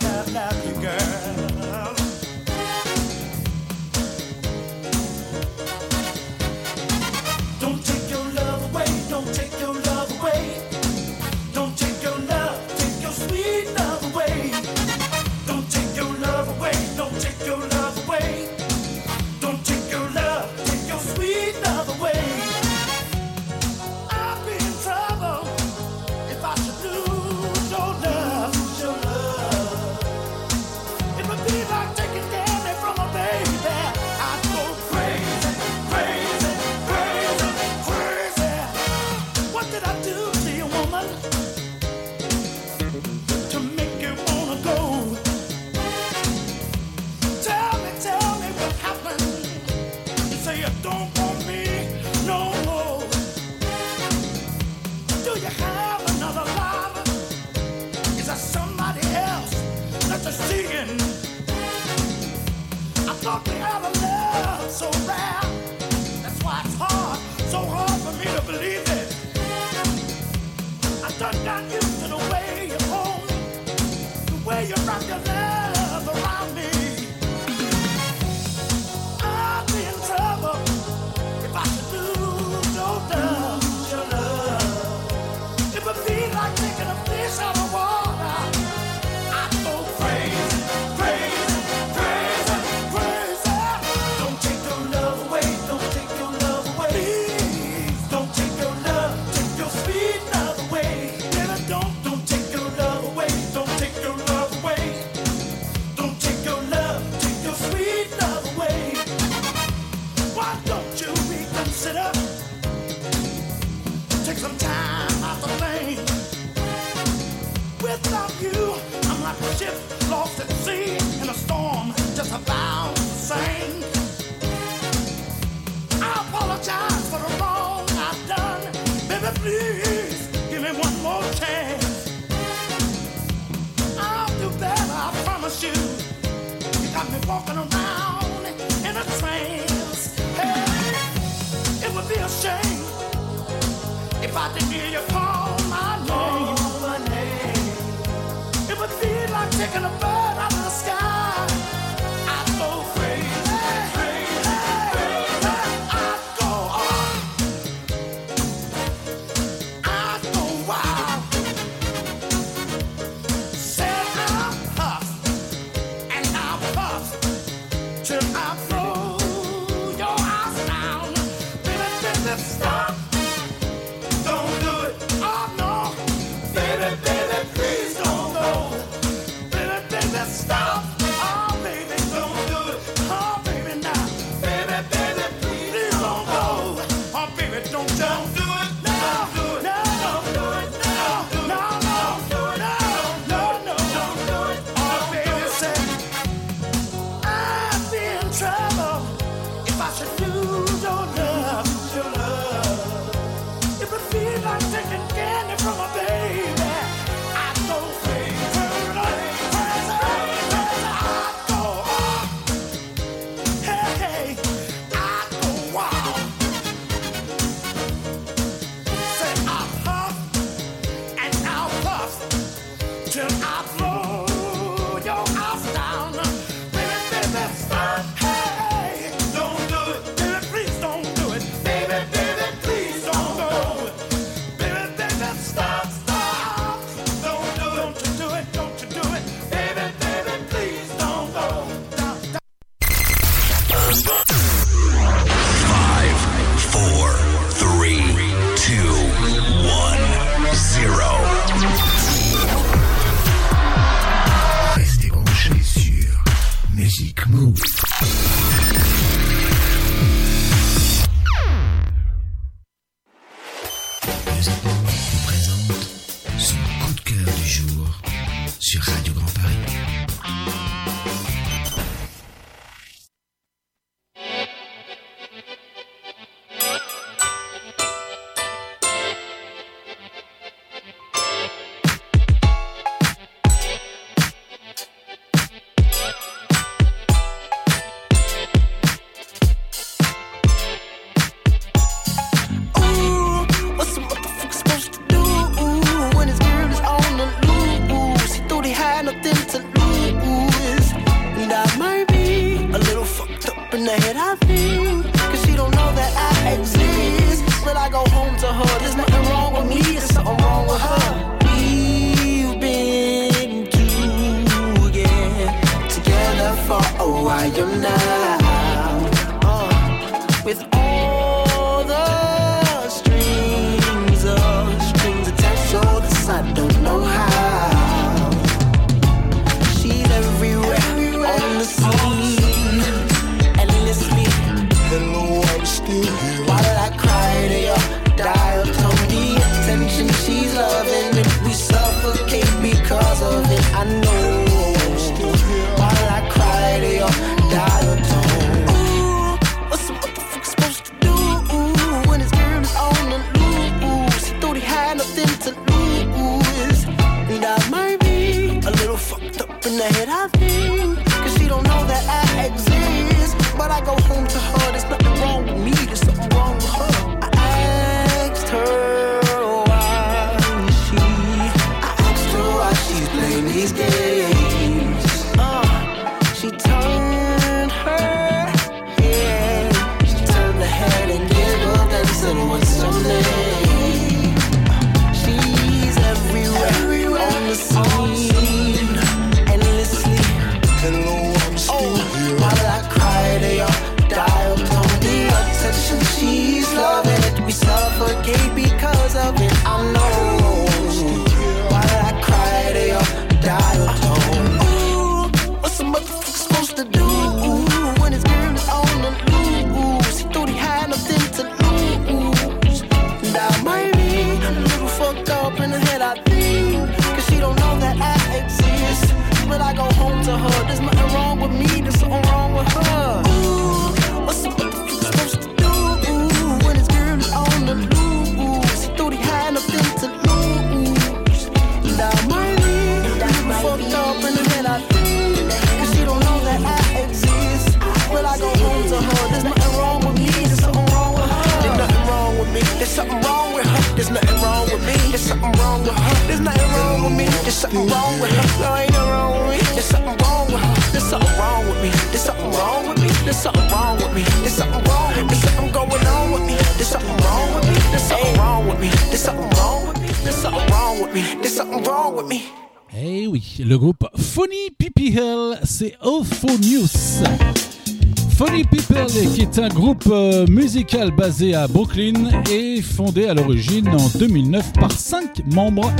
Speaker 4: basé à Brooklyn et fondé à l'origine en 2009 par 5 membres.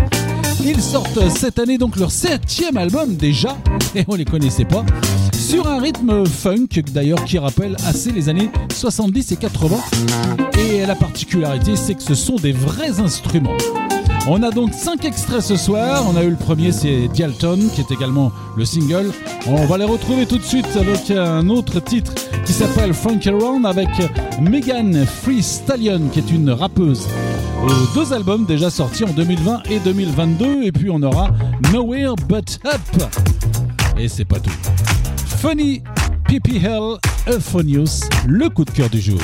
Speaker 4: Ils sortent cette année donc leur septième album déjà, et on les connaissait pas, sur un rythme funk d'ailleurs qui rappelle assez les années 70 et 80. Et la particularité c'est que ce sont des vrais instruments. On a donc 5 extraits ce soir. On a eu le premier, c'est Dialton, qui est également le single. On va les retrouver tout de suite avec un autre titre qui s'appelle Funk Around avec Megan Free Stallion, qui est une rappeuse. Euh, deux albums déjà sortis en 2020 et 2022. Et puis on aura Nowhere But Up. Et c'est pas tout. Funny PPL Euphonius, le coup de cœur du jour.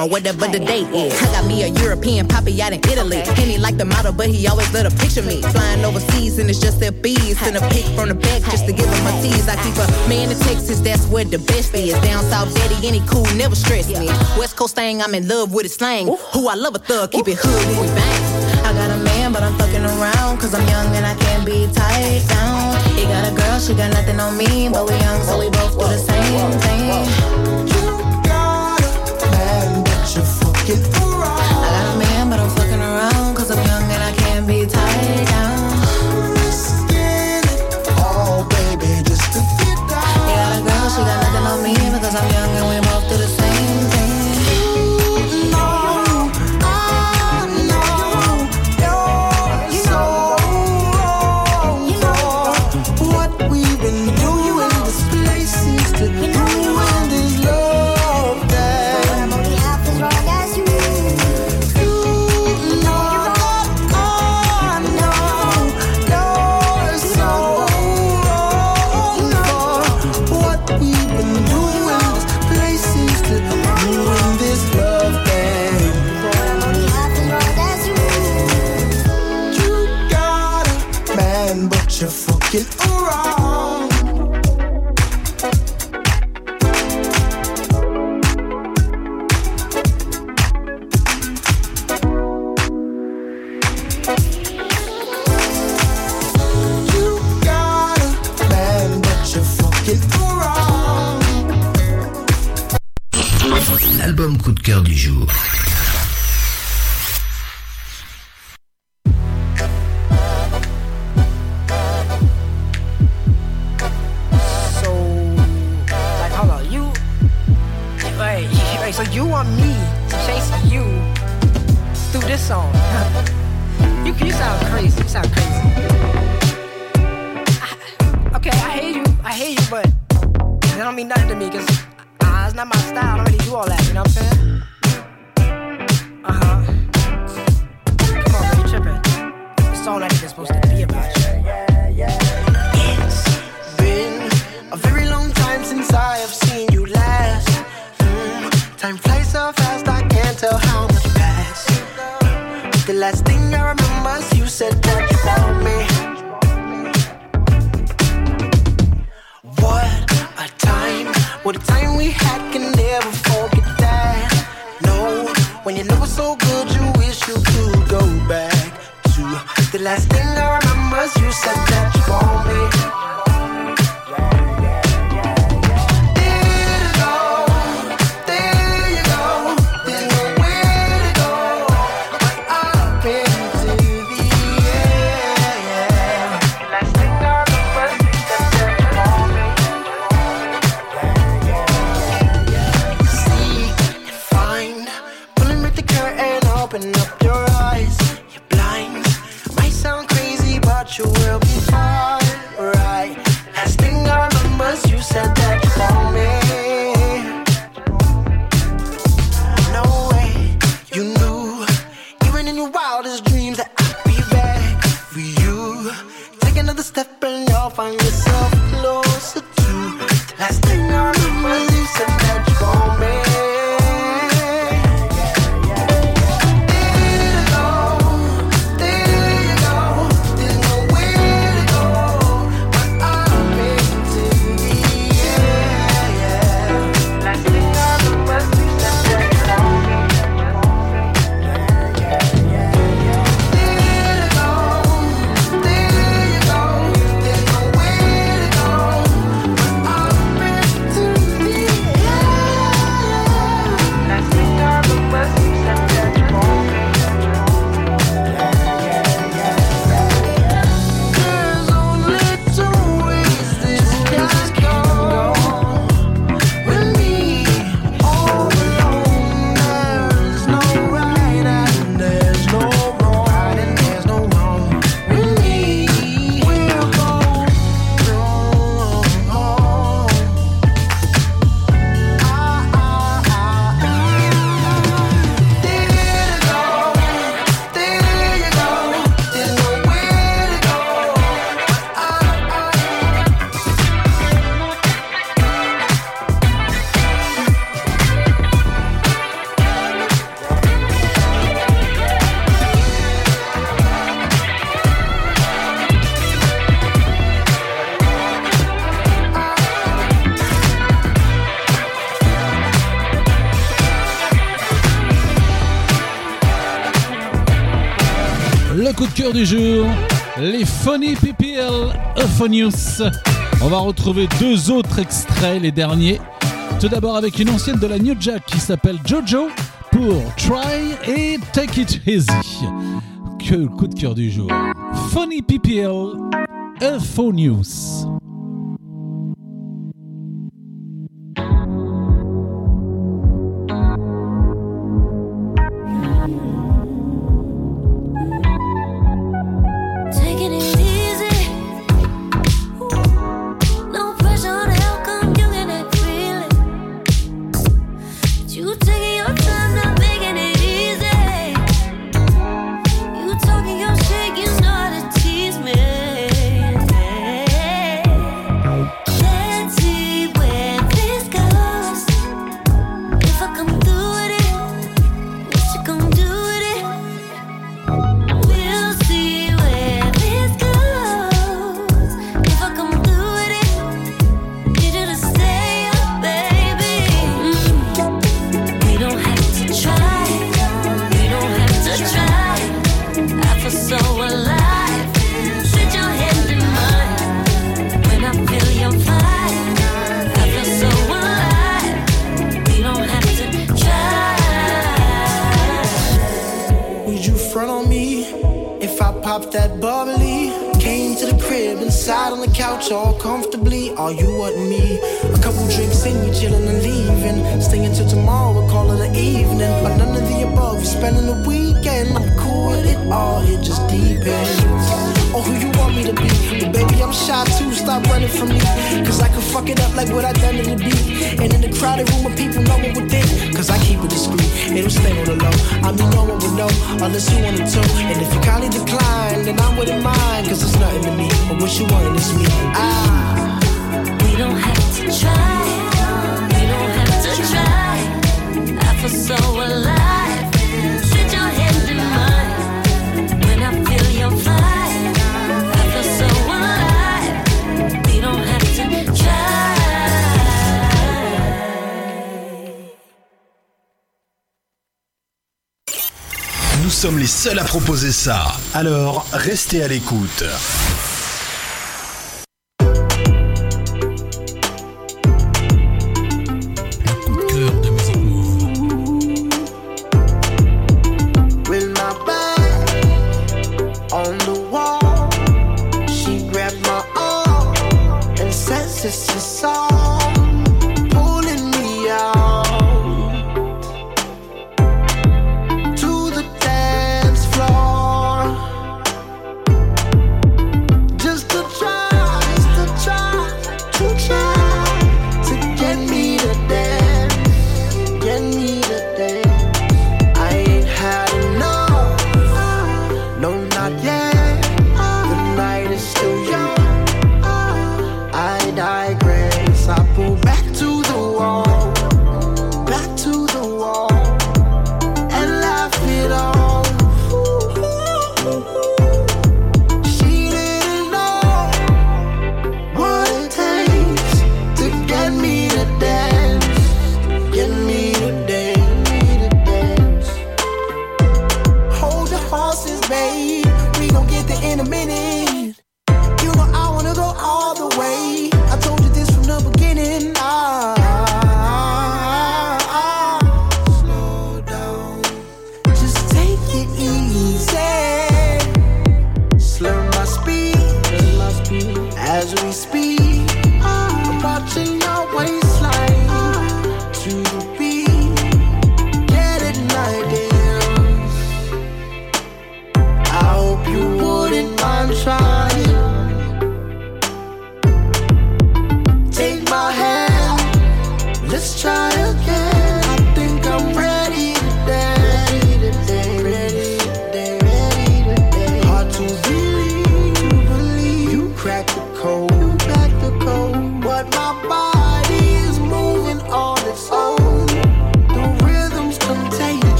Speaker 10: on, whatever the date is. I got me a European poppy out in Italy. And he like the model, but he always let a picture me. Flying overseas and it's just their bees. Send a pic from the back just to give him my tease. I keep a man in Texas, that's where the best is. Down South daddy, any cool, never stress me. West Coast thing, I'm in love with his slang. Who I love a thug, keep it hood when we bang. I got a man, but I'm fucking around. Cause I'm young and I can't be tied down. He got a girl, she got nothing on me. But we young, so we both do the same thing.
Speaker 11: 紧抱我。Araújo. du jour,
Speaker 4: les Funny PPL Euphonius. On va retrouver deux autres extraits, les derniers. Tout d'abord avec une ancienne de la New Jack qui s'appelle Jojo pour Try et Take It Easy. Que coup de cœur du jour. Funny PPL
Speaker 11: Euphonius. Alors, restez à l'écoute.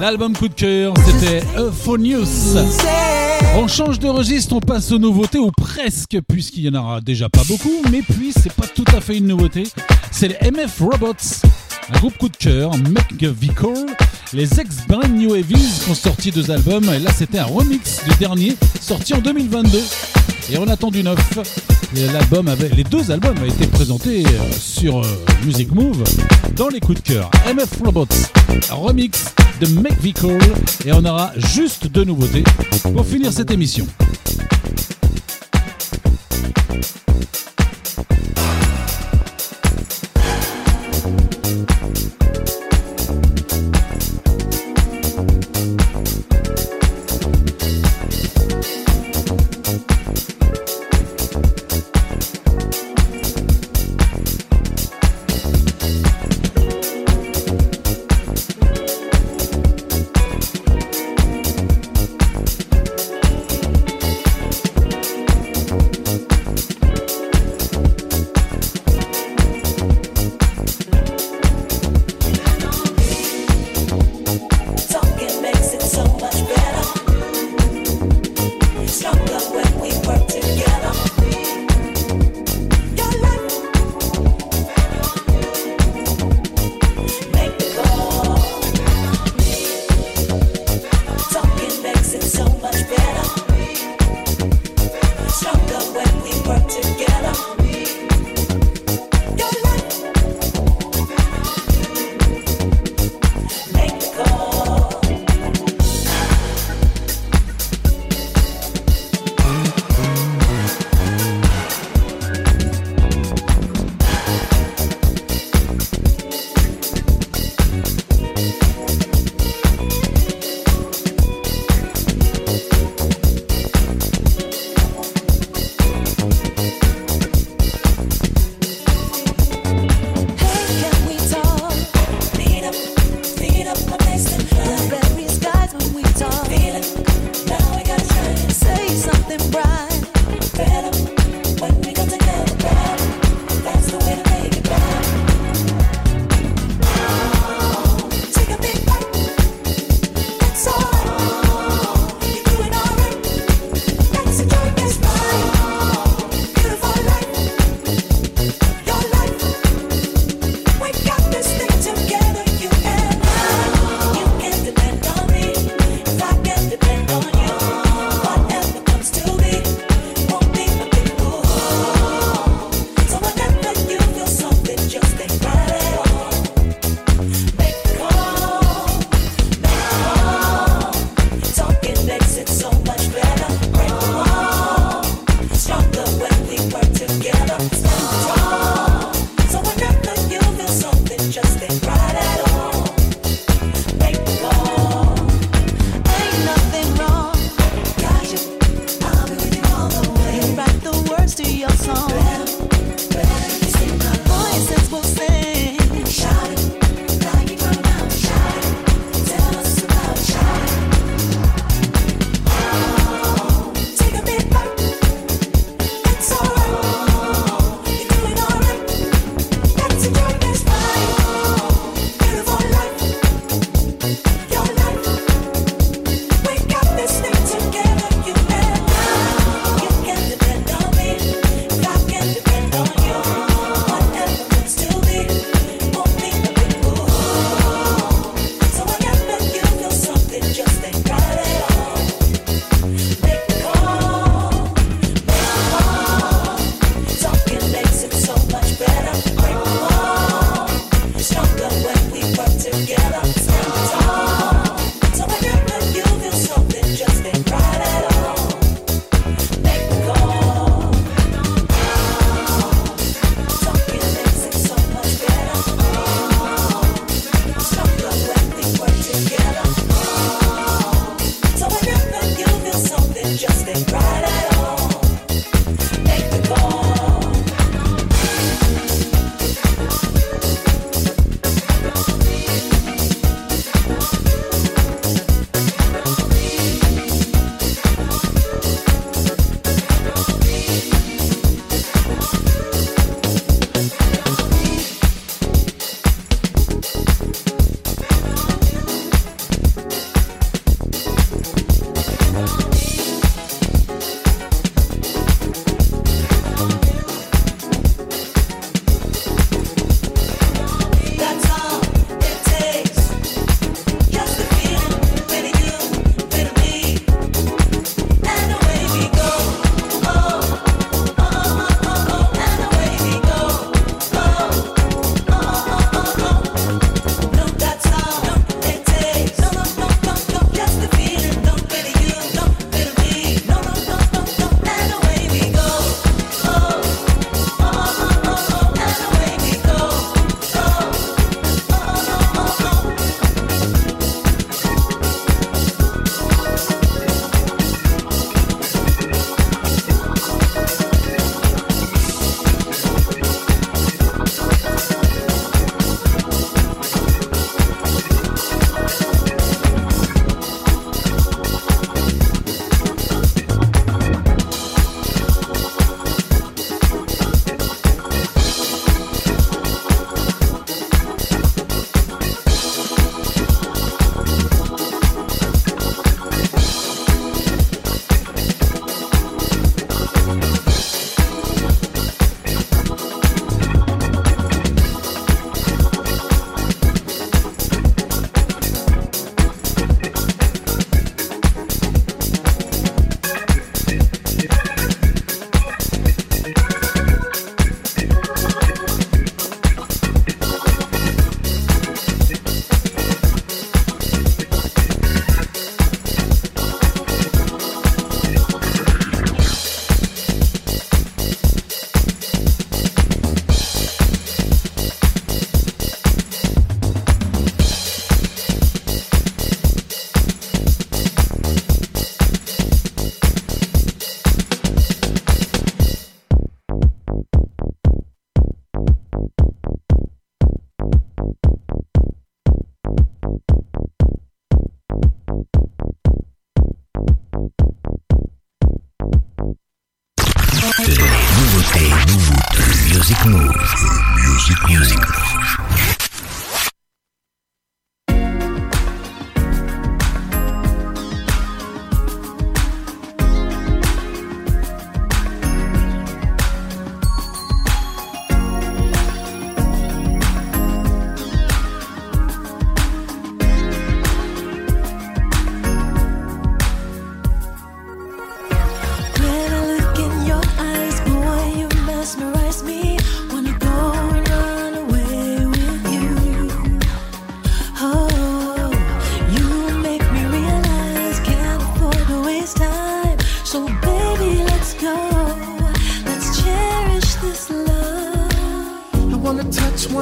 Speaker 4: L'album coup de cœur, c'était Euphonious. On change de registre, on passe aux nouveautés, ou presque, puisqu'il y en aura déjà pas beaucoup, mais puis c'est pas tout à fait une nouveauté. C'est les MF Robots, un groupe coup de cœur, McVicore. Les ex Brand New Heavies ont sorti deux albums, et là c'était un remix du dernier, sorti en 2022. Et on attend du neuf. Les deux albums avaient été présentés euh, sur euh, Music Move dans les coups de cœur. MF Robots, remix de McVicore, et on aura juste deux nouveautés pour finir cette émission.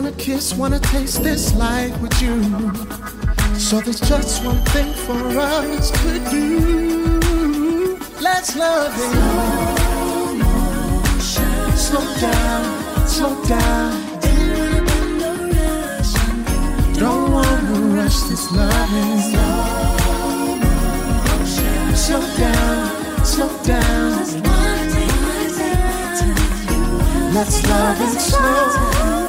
Speaker 12: Wanna
Speaker 8: kiss, wanna taste this life with you. So there's just one thing for us to do. Let's love it. Slow down, slow down. Don't wanna rush this loving. Slow down, slow down. Let's love in slow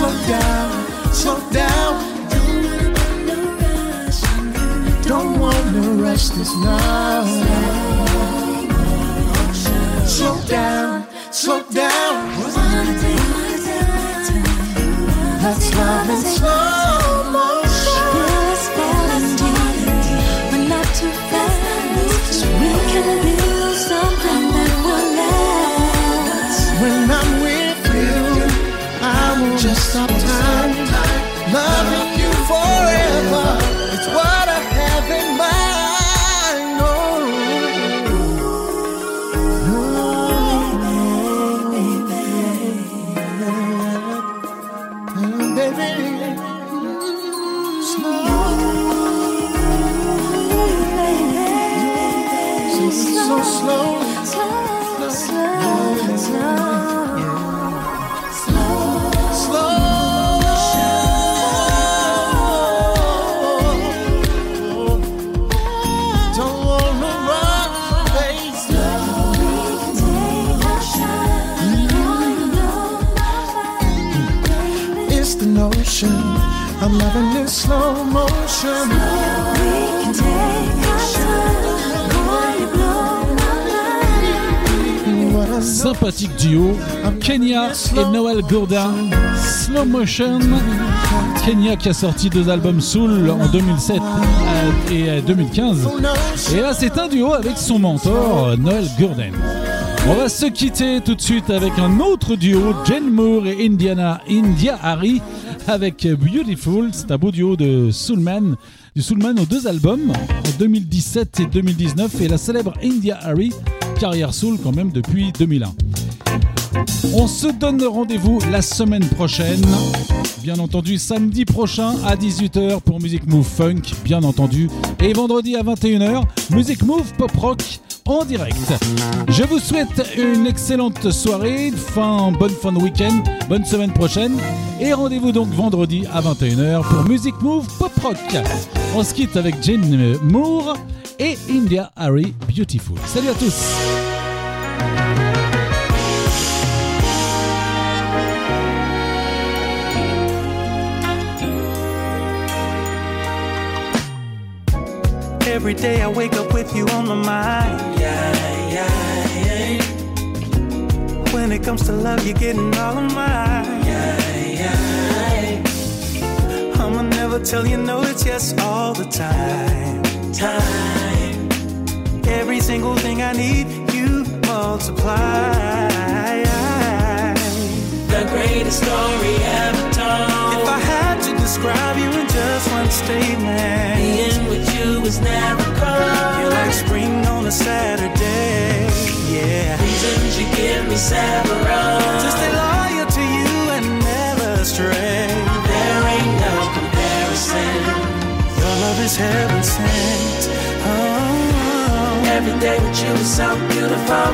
Speaker 8: Slow down, slow down. Don't wanna rush this love. Slow down, slow down. Let's love in slow just sometimes. Love
Speaker 4: Sympathique duo, Kenya et Noel Gourdin, Slow Motion. Kenya qui a sorti deux albums Soul en 2007 euh, et euh, 2015. Et là, c'est un duo avec son mentor, Noel Gourdin. On va se quitter tout de suite avec un autre duo, Jane Moore et Indiana, India Harry, avec Beautiful. C'est un beau duo de Soulman, du Soulman aux deux albums, en 2017 et 2019, et la célèbre India Harry, carrière soul quand même depuis 2001. On se donne rendez-vous la semaine prochaine, bien entendu samedi prochain à 18h pour Music Move Funk, bien entendu, et vendredi à 21h, Music Move Pop Rock en direct. Je vous souhaite une excellente soirée, fin, bonne fin de week-end, bonne semaine prochaine, et rendez-vous donc vendredi à 21h pour Music Move Pop Rock. On se quitte avec Jane Moore et India Harry Beautiful. Salut à tous!
Speaker 13: Every day I wake up with you on my mind. Yeah, yeah, yeah. When it comes to love, you're getting all of mine. Yeah, yeah. I'ma never tell you no, it's yes all the time. Time. Every single thing I need, you multiply. The greatest story ever told. If I had to describe you in just one statement, being with you is never cold. You're like spring on a Saturday, yeah. Reason was ever wrong. To stay loyal to you and never stray. There ain't no comparison. Your love is heaven sent. Oh. Every day with you is so beautiful.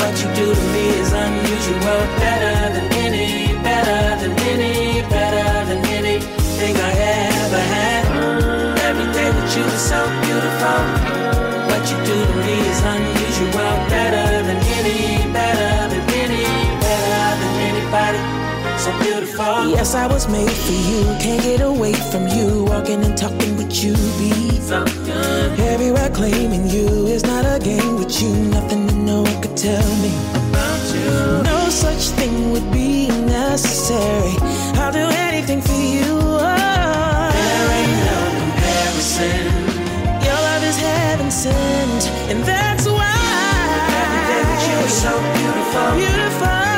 Speaker 13: What you do to me is unusual. Better than any, better than any, so beautiful. What you do to me is unusual. Better than any, better than any, better than anybody. So beautiful.
Speaker 14: Yes, I was made for you. Can't get away from you. Walking and talking with you, be
Speaker 13: So good.
Speaker 14: everywhere claiming you. It's not a game with you. Nothing that no one could tell me.
Speaker 13: About you.
Speaker 14: No such thing would be necessary. I'll do anything for you. Oh.
Speaker 13: There ain't no comparison.
Speaker 14: Your love is heaven sent, and that's why.
Speaker 13: Every day with you is so beautiful.
Speaker 14: Beautiful.